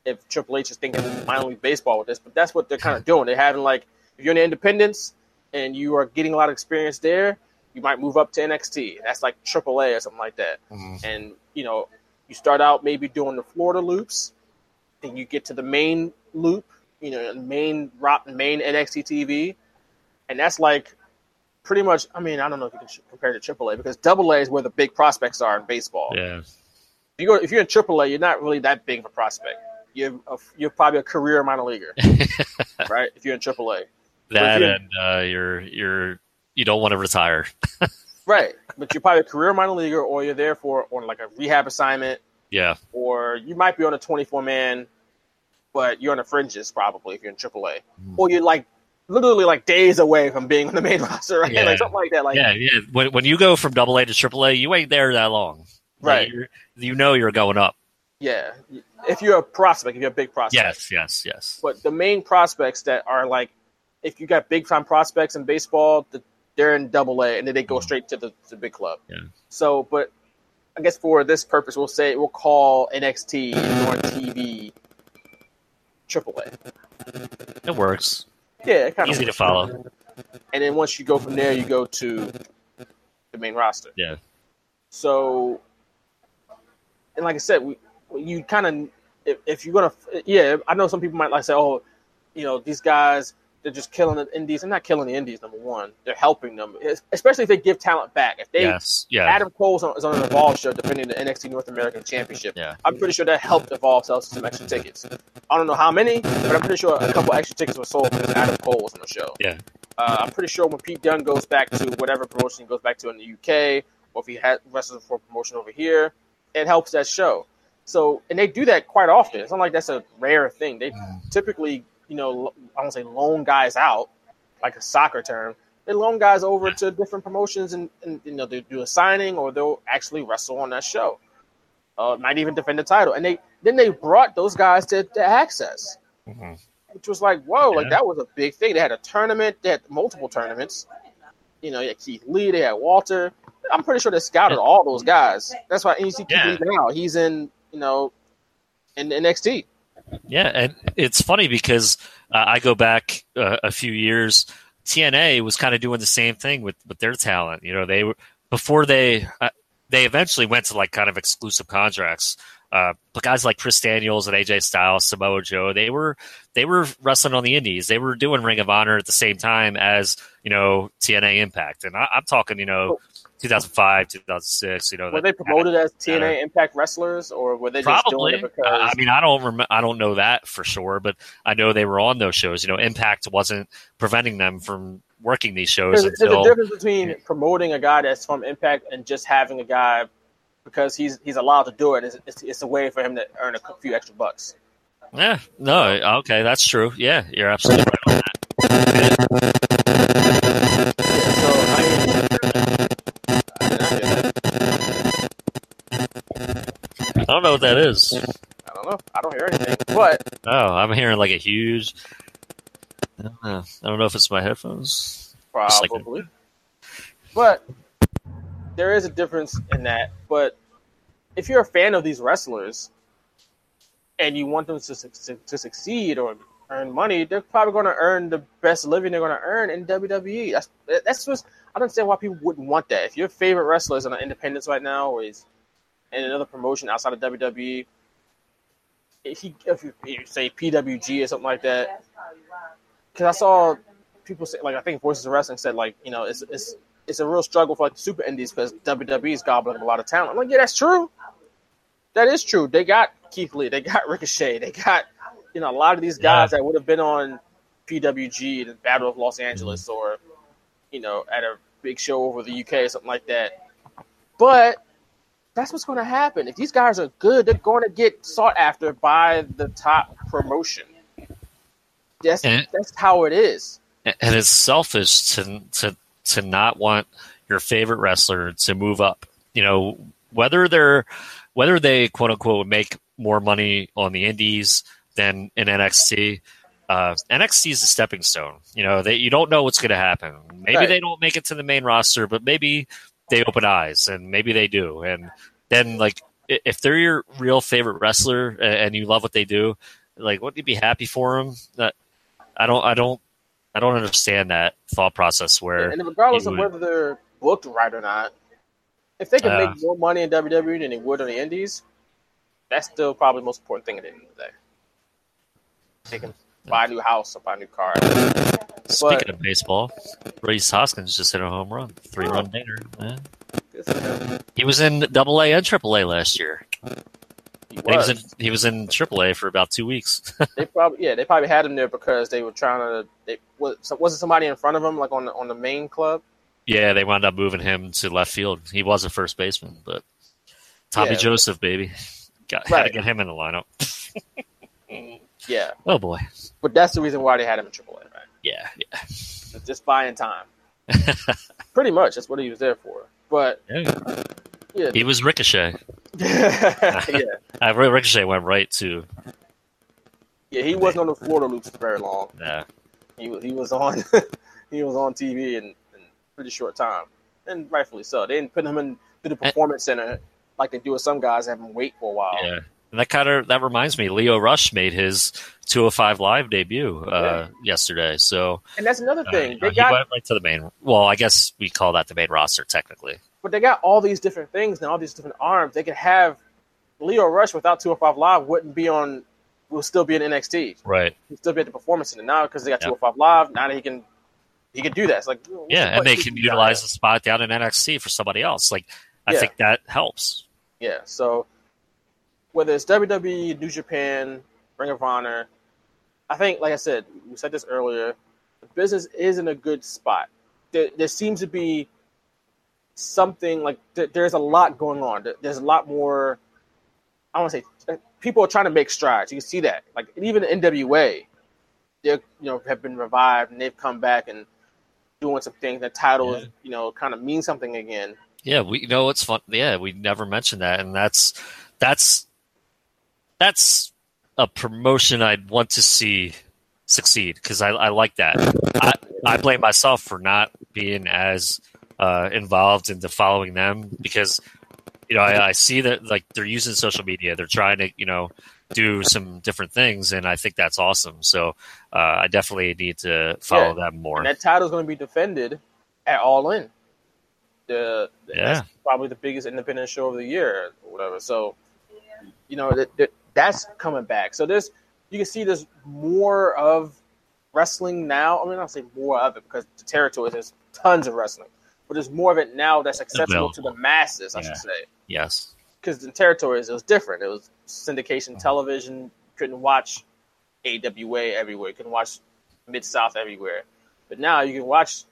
if Triple H is thinking minor league baseball with this, but that's what they're kind of doing. They're having like if you're in the independents and you are getting a lot of experience there, you might move up to NXT. That's like Triple A or something like that. Mm-hmm. And you know, you start out maybe doing the Florida loops, then you get to the main loop, you know, main main NXT TV, and that's like pretty much. I mean, I don't know if you can compare it to AAA because Double A is where the big prospects are in baseball. Yeah. If you go, if you're in AAA, you're not really that big of a prospect. You're a, you're probably a career minor leaguer, right? If you're in AAA, That and uh, you're you're you don't want to retire. right? But you're probably a career minor leaguer, or you're there for on like a rehab assignment, Yeah. or you might be on a 24 man, but you're on the fringes probably if you're in AAA, Hmm. or you're like literally like days away from being on the main roster, right? Yeah. Like something like that. Like yeah, yeah. When, when you go from double A to AAA, you ain't there that long. Right. you're- you know you're going up. yeah, if you're a prospect, if you're a big prospect. Yes, yes, yes. But the main prospects that are like, if you got big time prospects in baseball, the, they're in Double A, and then they go straight to the, the big club. Yeah. So, but I guess for this purpose, we'll say we'll call NXT on TV AAA. It works. Yeah, it kind Easy of to follow. And then once you go from there, you go to the main roster. Yeah. So, and like I said, we you kind of if, if you're gonna yeah, I know some people might like say, oh, you know, these guys they're just killing the indies. They're not killing the indies. Number one, they're helping them, especially if they give talent back. If they Yes. Yeah. Adam Cole's on, is on an Evolve show defending the NXT North American Championship. Yeah. I'm pretty sure that helped Evolve sell some extra tickets. I don't know how many, but I'm pretty sure a couple extra tickets were sold because Adam Cole was on the show. Yeah. Uh, I'm pretty sure when Pete Dunne goes back to whatever promotion he goes back to in the UK, or if he had wrestles for promotion over here, it helps that show. So, and they do that quite often. It's not like that's a rare thing. They typically, you know, I don't say loan guys out, like a soccer term. They loan guys over to different promotions, and, and you know they do a signing, or they'll actually wrestle on that show. Uh, might even defend the title, and they then they brought those guys to, to AXS which was like, whoa, like that was a big thing. They had a tournament, they had multiple tournaments. You know, they had Keith Lee, they had Walter. I'm pretty sure they scouted all those guys. That's why you Yeah. Now. He's in, you know, in NXT. Yeah, and it's funny because uh, I go back uh, a few years. TNA was kind of doing the same thing with, with their talent. You know, they were before they uh, they eventually went to like kind of exclusive contracts. Uh, but guys like Chris Daniels and AJ Styles, Samoa Joe, they were they were wrestling on the Indies. They were doing Ring of Honor at the same time as you know TNA Impact, and I, I'm talking you know 2005, 2006. You know, Were they promoted as TNA uh, Impact wrestlers, or were they just Probably. doing it because? I I mean, I don't rem- I don't know that for sure, but I know they were on those shows. You know, Impact wasn't preventing them from working these shows there's, there's a difference between promoting a guy that's from Impact and just having a guy because he's he's allowed to do it. It's, it's, it's a way for him to earn a few extra bucks. yeah, no, okay, that's true. Yeah, you're absolutely right on that. I don't know what that is. I don't know. I don't hear anything. But Oh, I'm hearing like a huge. I don't know, I don't know if it's my headphones. Just like a- probably. But there is a difference in that. But if you're a fan of these wrestlers and you want them to, su- to succeed or earn money, they're probably going to earn the best living they're going to earn in WWE. That's that's just I don't understand why people wouldn't want that. If your favorite wrestler is on independence right now or is in another promotion outside of WWE, if you if you, if you say PWG or something like that, because I saw people say like I think Voices of Wrestling said like you know it's it's it's a real struggle for like the super indies because WWE is gobbling up a lot of talent. I'm like, yeah, that's true. That is true. They got Keith Lee, they got Ricochet, they got you know a lot of these guys that would have been on PWG, the Battle of Los Angeles, or you know at a big show over the UK or something like that. But that's what's going to happen. If these guys are good, they're going to get sought after by the top promotion. That's And- that's how it is. and it's selfish to to to not want your favorite wrestler to move up. You know, whether they're whether they quote unquote make more money on the indies than in NXT. Uh, NXT is a stepping stone. You know, they, you don't know what's going to happen. Maybe Right. they don't make it to the main roster, but maybe they open eyes, and maybe they do. And then, like, if they're your real favorite wrestler and you love what they do, like, wouldn't you be happy for them? That I don't, I don't, I don't understand that thought process where And regardless you of whether they're booked right or not, if they can Uh, make more money in WWE than they would on the Indies, that's still probably the most important thing at the end of the day. They can buy a new house or buy a new car. Speaking But- of baseball, Rhys Hoskins just hit a home run, three run. Yeah. Good for them. He was in Double A and Triple A last year. He He was was. in he was in Triple A for about two weeks. They probably yeah they probably had him there because they were trying to. They was so wasn't somebody in front of him like on the, on the main club. yeah, they wound up moving him to left field. He was a first baseman, but Tommy Yeah. Joseph, baby, got had to get him in the lineup. Yeah, Oh boy, but that's the reason why they had him in AAA. Yeah, yeah. Just buying time. Pretty much that's what he was there for. But Yeah. yeah, He was Ricochet. yeah, Uh, Ricochet went right to yeah. He wasn't on the Florida loops for very long. uh, He was he was on he was on TV in, in pretty short time, and rightfully so. They didn't put him in to the performance center like they do with some guys, have him wait for a while. yeah. And that kind of that reminds me, Lio Rush made his 205 live debut uh, yesterday. So, And that's another uh, thing. know, they he got went right to the main. Well, I guess we call that the main roster technically. but they got all these different things now, all these different arms. They could have Lio Rush without 205 Live wouldn't be on, will still be in NXT. Right. He'd still be at the Performance Center now because they got Yep. 205 Live. Now that he can, he can do that. It's like Yeah, and they can utilize the spot down in NXT for somebody else. Like, I Yeah. think that helps. Yeah, so whether it's WWE, New Japan, Ring of Honor, I think, like I said, we said this earlier, the business is in a good spot. There, there seems to be something like there, there's a lot going on. There's a lot more. I want to say people are trying to make strides. You can see that, like even the NWA, they you know have been revived and they've come back and doing some things. The titles, you know, kind of mean something again. Yeah, we you know it's fun. Yeah, we never mentioned that, and that's that's that's a promotion I'd want to see succeed because I, I like that. I, I blame myself for not being as uh, involved into following them because you know I, I see that like they're using social media, they're trying to you know do some different things, and I think that's awesome. So uh, I definitely need to follow Yeah. them more. And that title's going to be defended at All In. The Yeah. probably the biggest independent show of the year or whatever. So, you know that, that that's coming back. So there's you can see there's more of wrestling now. I mean, I don't say more of it because the territory there's tons of wrestling, but there's more of it now that's accessible to the masses. I Yeah. should say yes. because in territories it was different. It was syndication uh-huh. television. Couldn't watch AWA everywhere. You couldn't watch Mid South everywhere. But now you can watch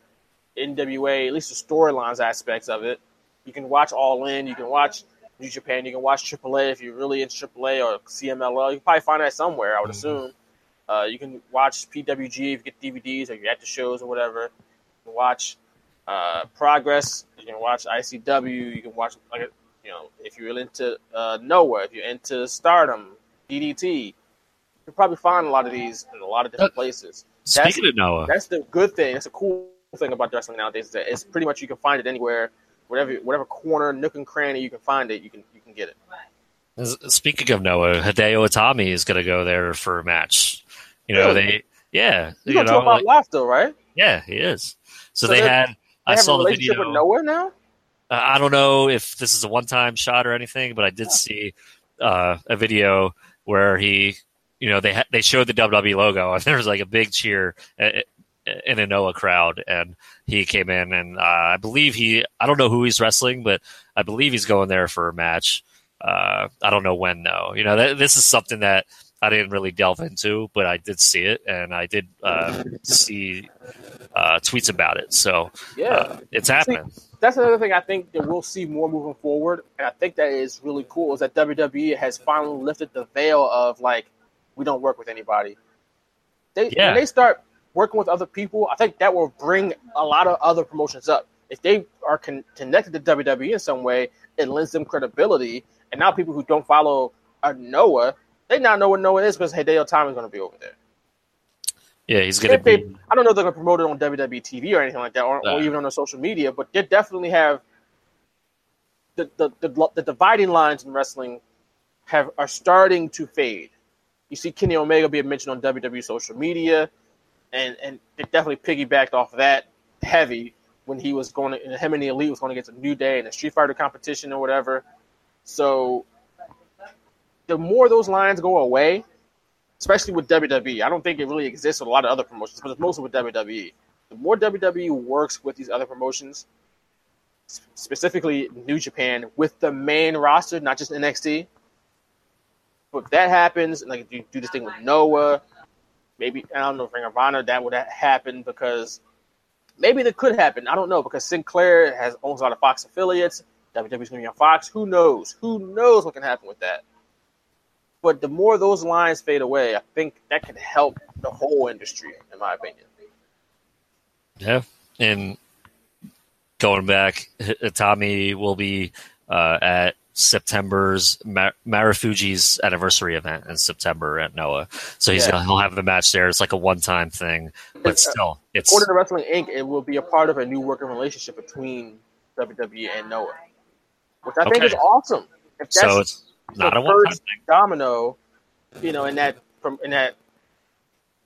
NWA, at least the storylines aspects of it. You can watch All In. You can watch New Japan. You can watch AAA if you're really into AAA or CMLL. You can probably find that somewhere. I would assume. Uh, you can watch PWG if you get DVDs or you're at the shows or whatever. You can watch uh, Progress. You can watch ICW. You can watch like you know if you're into uh, Noah, if you're into Stardom, DDT. You can probably find a lot of these in a lot of different places. That's- Speaking of Noah, that's the good thing. That's a cool thing about wrestling nowadays. Is that it's pretty much you can find it anywhere, whatever whatever corner, nook and cranny you can find it. You can you can get it. Speaking of Noah, Hideo Itami is going to go there for a match. You know, Really? they, yeah, You you know, talk about like- live still, right? yeah, he is. So, So they had, They I have a saw the video. with Noah now. Uh, I don't know if this is a one-time shot or anything, but I did see uh, a video where he, you know, they ha- they showed the WWE logo and there was like a big cheer uh, in a Noah crowd, and he came in and uh, I believe he, I don't know who he's wrestling, but I believe he's going there for a match. Uh, I don't know when though. You know, th- this is something that I didn't really delve into, but I did see it and I did uh, see uh, tweets about it. So Yeah. uh, it's happening. That's another thing I think that we'll see more moving forward, and I think that is really cool. Is that WWE has finally lifted the veil of like we don't work with anybody. They Yeah. when they start working with other people, I think that will bring a lot of other promotions up. If they are con- connected to WWE in some way, it lends them credibility. And now people who don't follow a Noah, they now know what Noah is because Hideo Itami is going to be over there. Yeah, he's going to they- be. I don't know if they're going to promote it on WWE TV or anything like that, or, or even on their social media, but they definitely have the, the the the dividing lines in wrestling have are starting to fade. You see Kenny Omega being mentioned on WWE social media, and and it definitely piggybacked off that heavy when he was going to, him and the Elite was going to get a New Day in a Street Fighter competition or whatever. So the more those lines go away, especially with WWE. I don't think it really exists with a lot of other promotions, but it's mostly with WWE. The more WWE works with these other promotions, specifically New Japan, with the main roster, not just NXT. But if that happens, like you do this thing with Noah, maybe I don't know if Ring of Honor that would ha- happen because maybe that could happen. I don't know because Sinclair has owns a lot of Fox affiliates. WWE's going to be on Fox. Who knows? Who knows what can happen with that? But the more those lines fade away, I think that could help the whole industry, in my opinion. Yeah, and going back, Tommy will be uh, at September's Mar- Marufuji's anniversary event in September at Noah. So he's Yeah. gonna, he'll have the match there. It's like a one-time thing, but uh, still, it's According to Wrestling Inc., it will be a part of a new working relationship between WWE and Noah, which I think is awesome. If that's so it's not the a one time domino, you know, in that from in that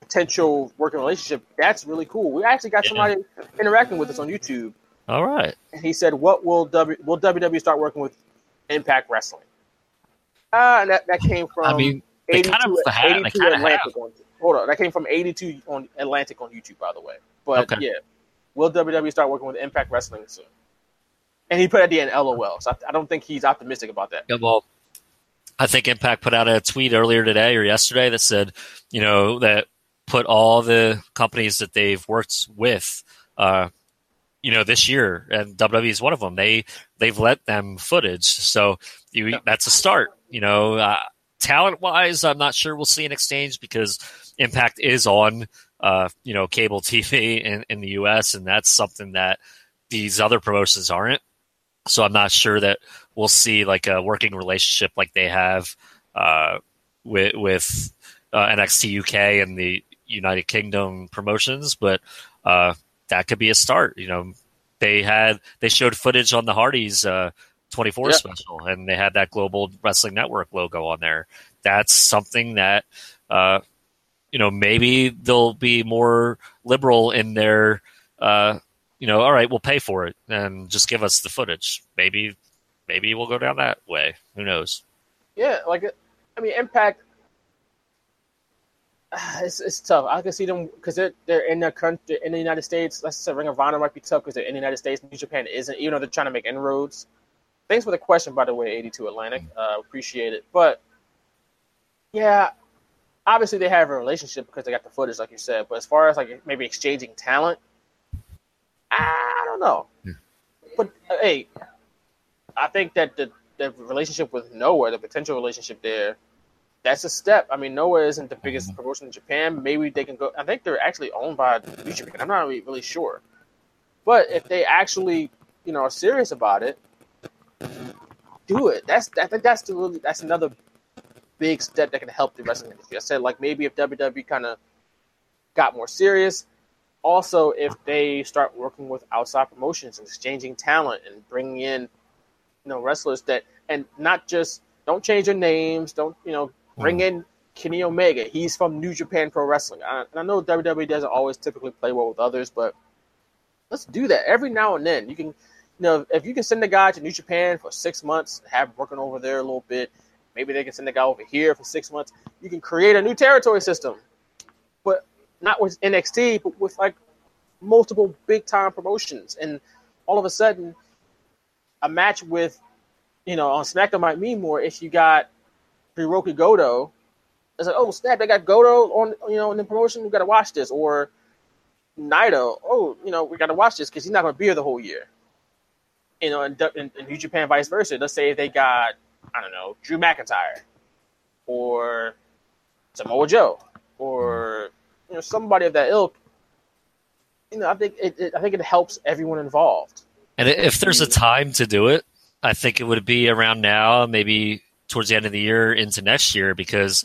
potential working relationship. That's really cool. We actually got Yeah. somebody interacting with us on YouTube, All right. and he said, "What will W will WWE start working with Impact Wrestling?" Ah, and that, that came from I mean, they 82, kind of have. They 82 kind of Atlantic have. on, hold on, that came from 82 on Atlantic on YouTube, by the way. But Okay. yeah, will WWE start working with Impact Wrestling soon? And he put at the end LOL. So I, I don't think he's optimistic about that. Yeah, well, I think Impact put out a tweet earlier today or yesterday that said, you know, that put all the companies that they've worked with, uh, you know, this year, and WWE is one of them. They they've let them footage, so you, that's a start. You know, uh, talent wise, I'm not sure we'll see an exchange because Impact is on, uh, you know, cable TV in, in the U.S. and that's something that these other promotions aren't. So I'm not sure that we'll see like a working relationship like they have uh, with with uh, NXT UK and the United Kingdom promotions, but uh, that could be a start. You know, they had they showed footage on the Hardys uh, 24 Yeah. special, and they had that Global Wrestling Network logo on there. That's something that uh, you know maybe they'll be more liberal in their. Uh, you know, all right, we'll pay for it and just give us the footage. Maybe, maybe we'll go down that way. Who knows? Yeah, like I mean, Impact. It's, it's tough. I can see them because they're they're in their country in the United States. Let's say Ring of Honor might be tough because they're in the United States. New Japan isn't, even though they're trying to make inroads. Thanks for the question, by the way, eighty two Atlantic. Uh, appreciate it. But yeah, obviously they have a relationship because they got the footage, like you said. But as far as like maybe exchanging talent, I don't know. But uh, hey, I think that the the relationship with Noah, the potential relationship there, that's a step. I mean, Noah isn't the biggest mm-hmm. promotion in Japan. Maybe they can go. I think they're actually owned by New Japan. I'm not really, really sure. But if they actually, you know, are serious about it, do it. That's I think that's the really that's another big step that can help the wrestling industry. I said like maybe if WWE kind of got more serious. Also, if they start working with outside promotions and exchanging talent and bringing in, you know, wrestlers that and not just don't change their names. Don't you know bring hmm. in Kenny Omega? He's from New Japan Pro Wrestling. I, and I know WWE doesn't always typically play well with others, but let's do that every now and then. You can, you know, if you can send a guy to New Japan for six months, have him working over there a little bit. Maybe they can send a guy over here for six months. You can create a new territory system, but not with NXT, but with like multiple big time promotions. And all of a sudden, a match with, you know, on SmackDown might mean more if you got Hirooki Goto. It's like, oh snap, they got Goto on, you know, in the promotion. We got to watch this. Or Naito, oh, you know, we got to watch this because he's not going to be here the whole year. You know, in, in, in New Japan, vice versa. Let's say if they got, I don't know, Drew McIntyre or Samoa Joe or you know somebody of that ilk. You know, I think it, it I think it helps everyone involved. And if there's a mm. time to do it, I think it would be around now, maybe towards the end of the year into next year, because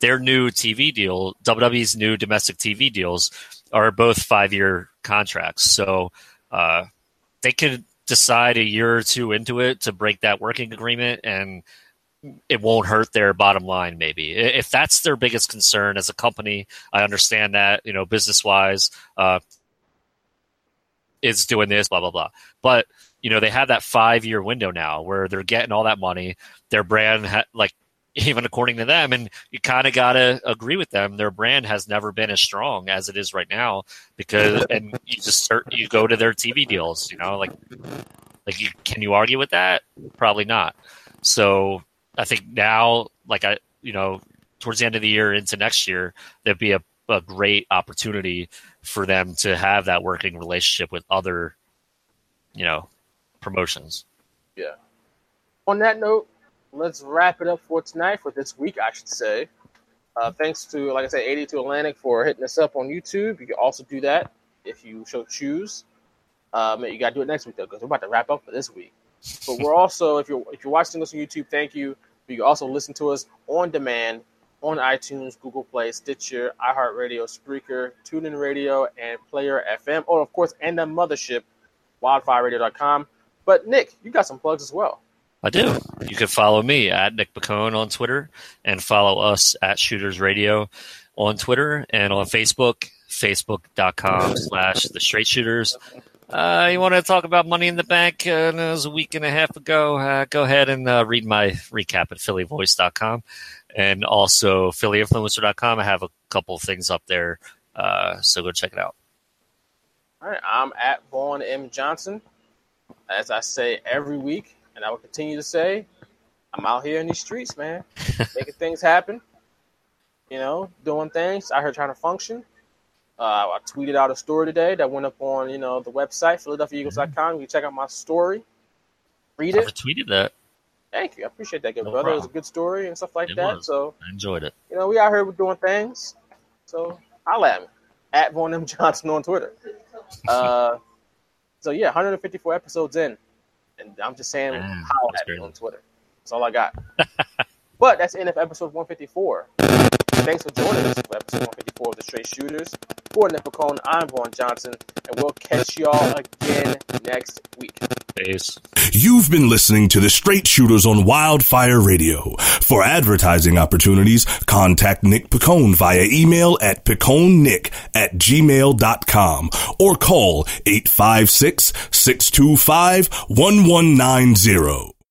their new TV deal, WWE's new domestic TV deals, are both five year contracts. So uh, they could decide a year or two into it to break that working agreement and it won't hurt their bottom line maybe if that's their biggest concern as a company i understand that you know business wise uh, is doing this blah blah blah but you know they have that five year window now where they're getting all that money. Their brand ha- like even according to them and you kind of got to agree with them their brand has never been as strong as it is right now because and you just start, you go to their tv deals you know like like you, can you argue with that? Probably not. So i think now like i you know towards the end of the year into next year there'd be a, a great opportunity for them to have that working relationship with other you know promotions Yeah. On that note, let's wrap it up for tonight, for this week, I should say. Uh, thanks to, like I said, 82 Atlantic for hitting us up on YouTube. You can also do that if you so choose. Um, you got to do it next week, though, because we're about to wrap up for this week. But we're also, if you're if you're watching us on YouTube, thank you. But You can also listen to us on demand on iTunes, Google Play, Stitcher, iHeartRadio, Spreaker, TuneIn Radio, and Player FM. Oh, of course, and the mothership, wildfireradio.com. But Nick, you got some plugs as well. I do. You can follow me at Nick Picone on Twitter and follow us at Shooters Radio on Twitter and on Facebook, facebook.com slash the straight shooters. Uh, you want to talk about Money in the Bank? Uh, it was a week and a half ago. Uh, go ahead and uh, read my recap at phillyvoice.com and also phillyinfluencer.com. I have a couple things up there, uh, so go check it out. All right, I'm at Vaughn M. Johnson. As I say every week, and I will continue to say, I'm out here in these streets, man, making things happen. You know, doing things. Out here trying to function. Uh, I tweeted out a story today that went up on you know the website PhiladelphiaEagles.com. You check out my story, read it. I tweeted that. Thank you, I appreciate that, good No brother. It was a good story and stuff like It that. was. So I enjoyed it. you know, we out here doing things. So holla at me at Vaughn M Johnson on Twitter. Uh, so yeah, 154 episodes in, and I'm just saying holla that's at me on Twitter. That's all I got. but that's the end of episode 154. Thanks for joining us for episode 154 of the Straight Shooters. For Nick Picone, I'm Vaughn Johnson, and we'll catch y'all again next week. Peace. You've been listening to the Straight Shooters on Wildfire Radio. For advertising opportunities, contact Nick Picone via email at piconenick at gmail.com or call 856 625 1190.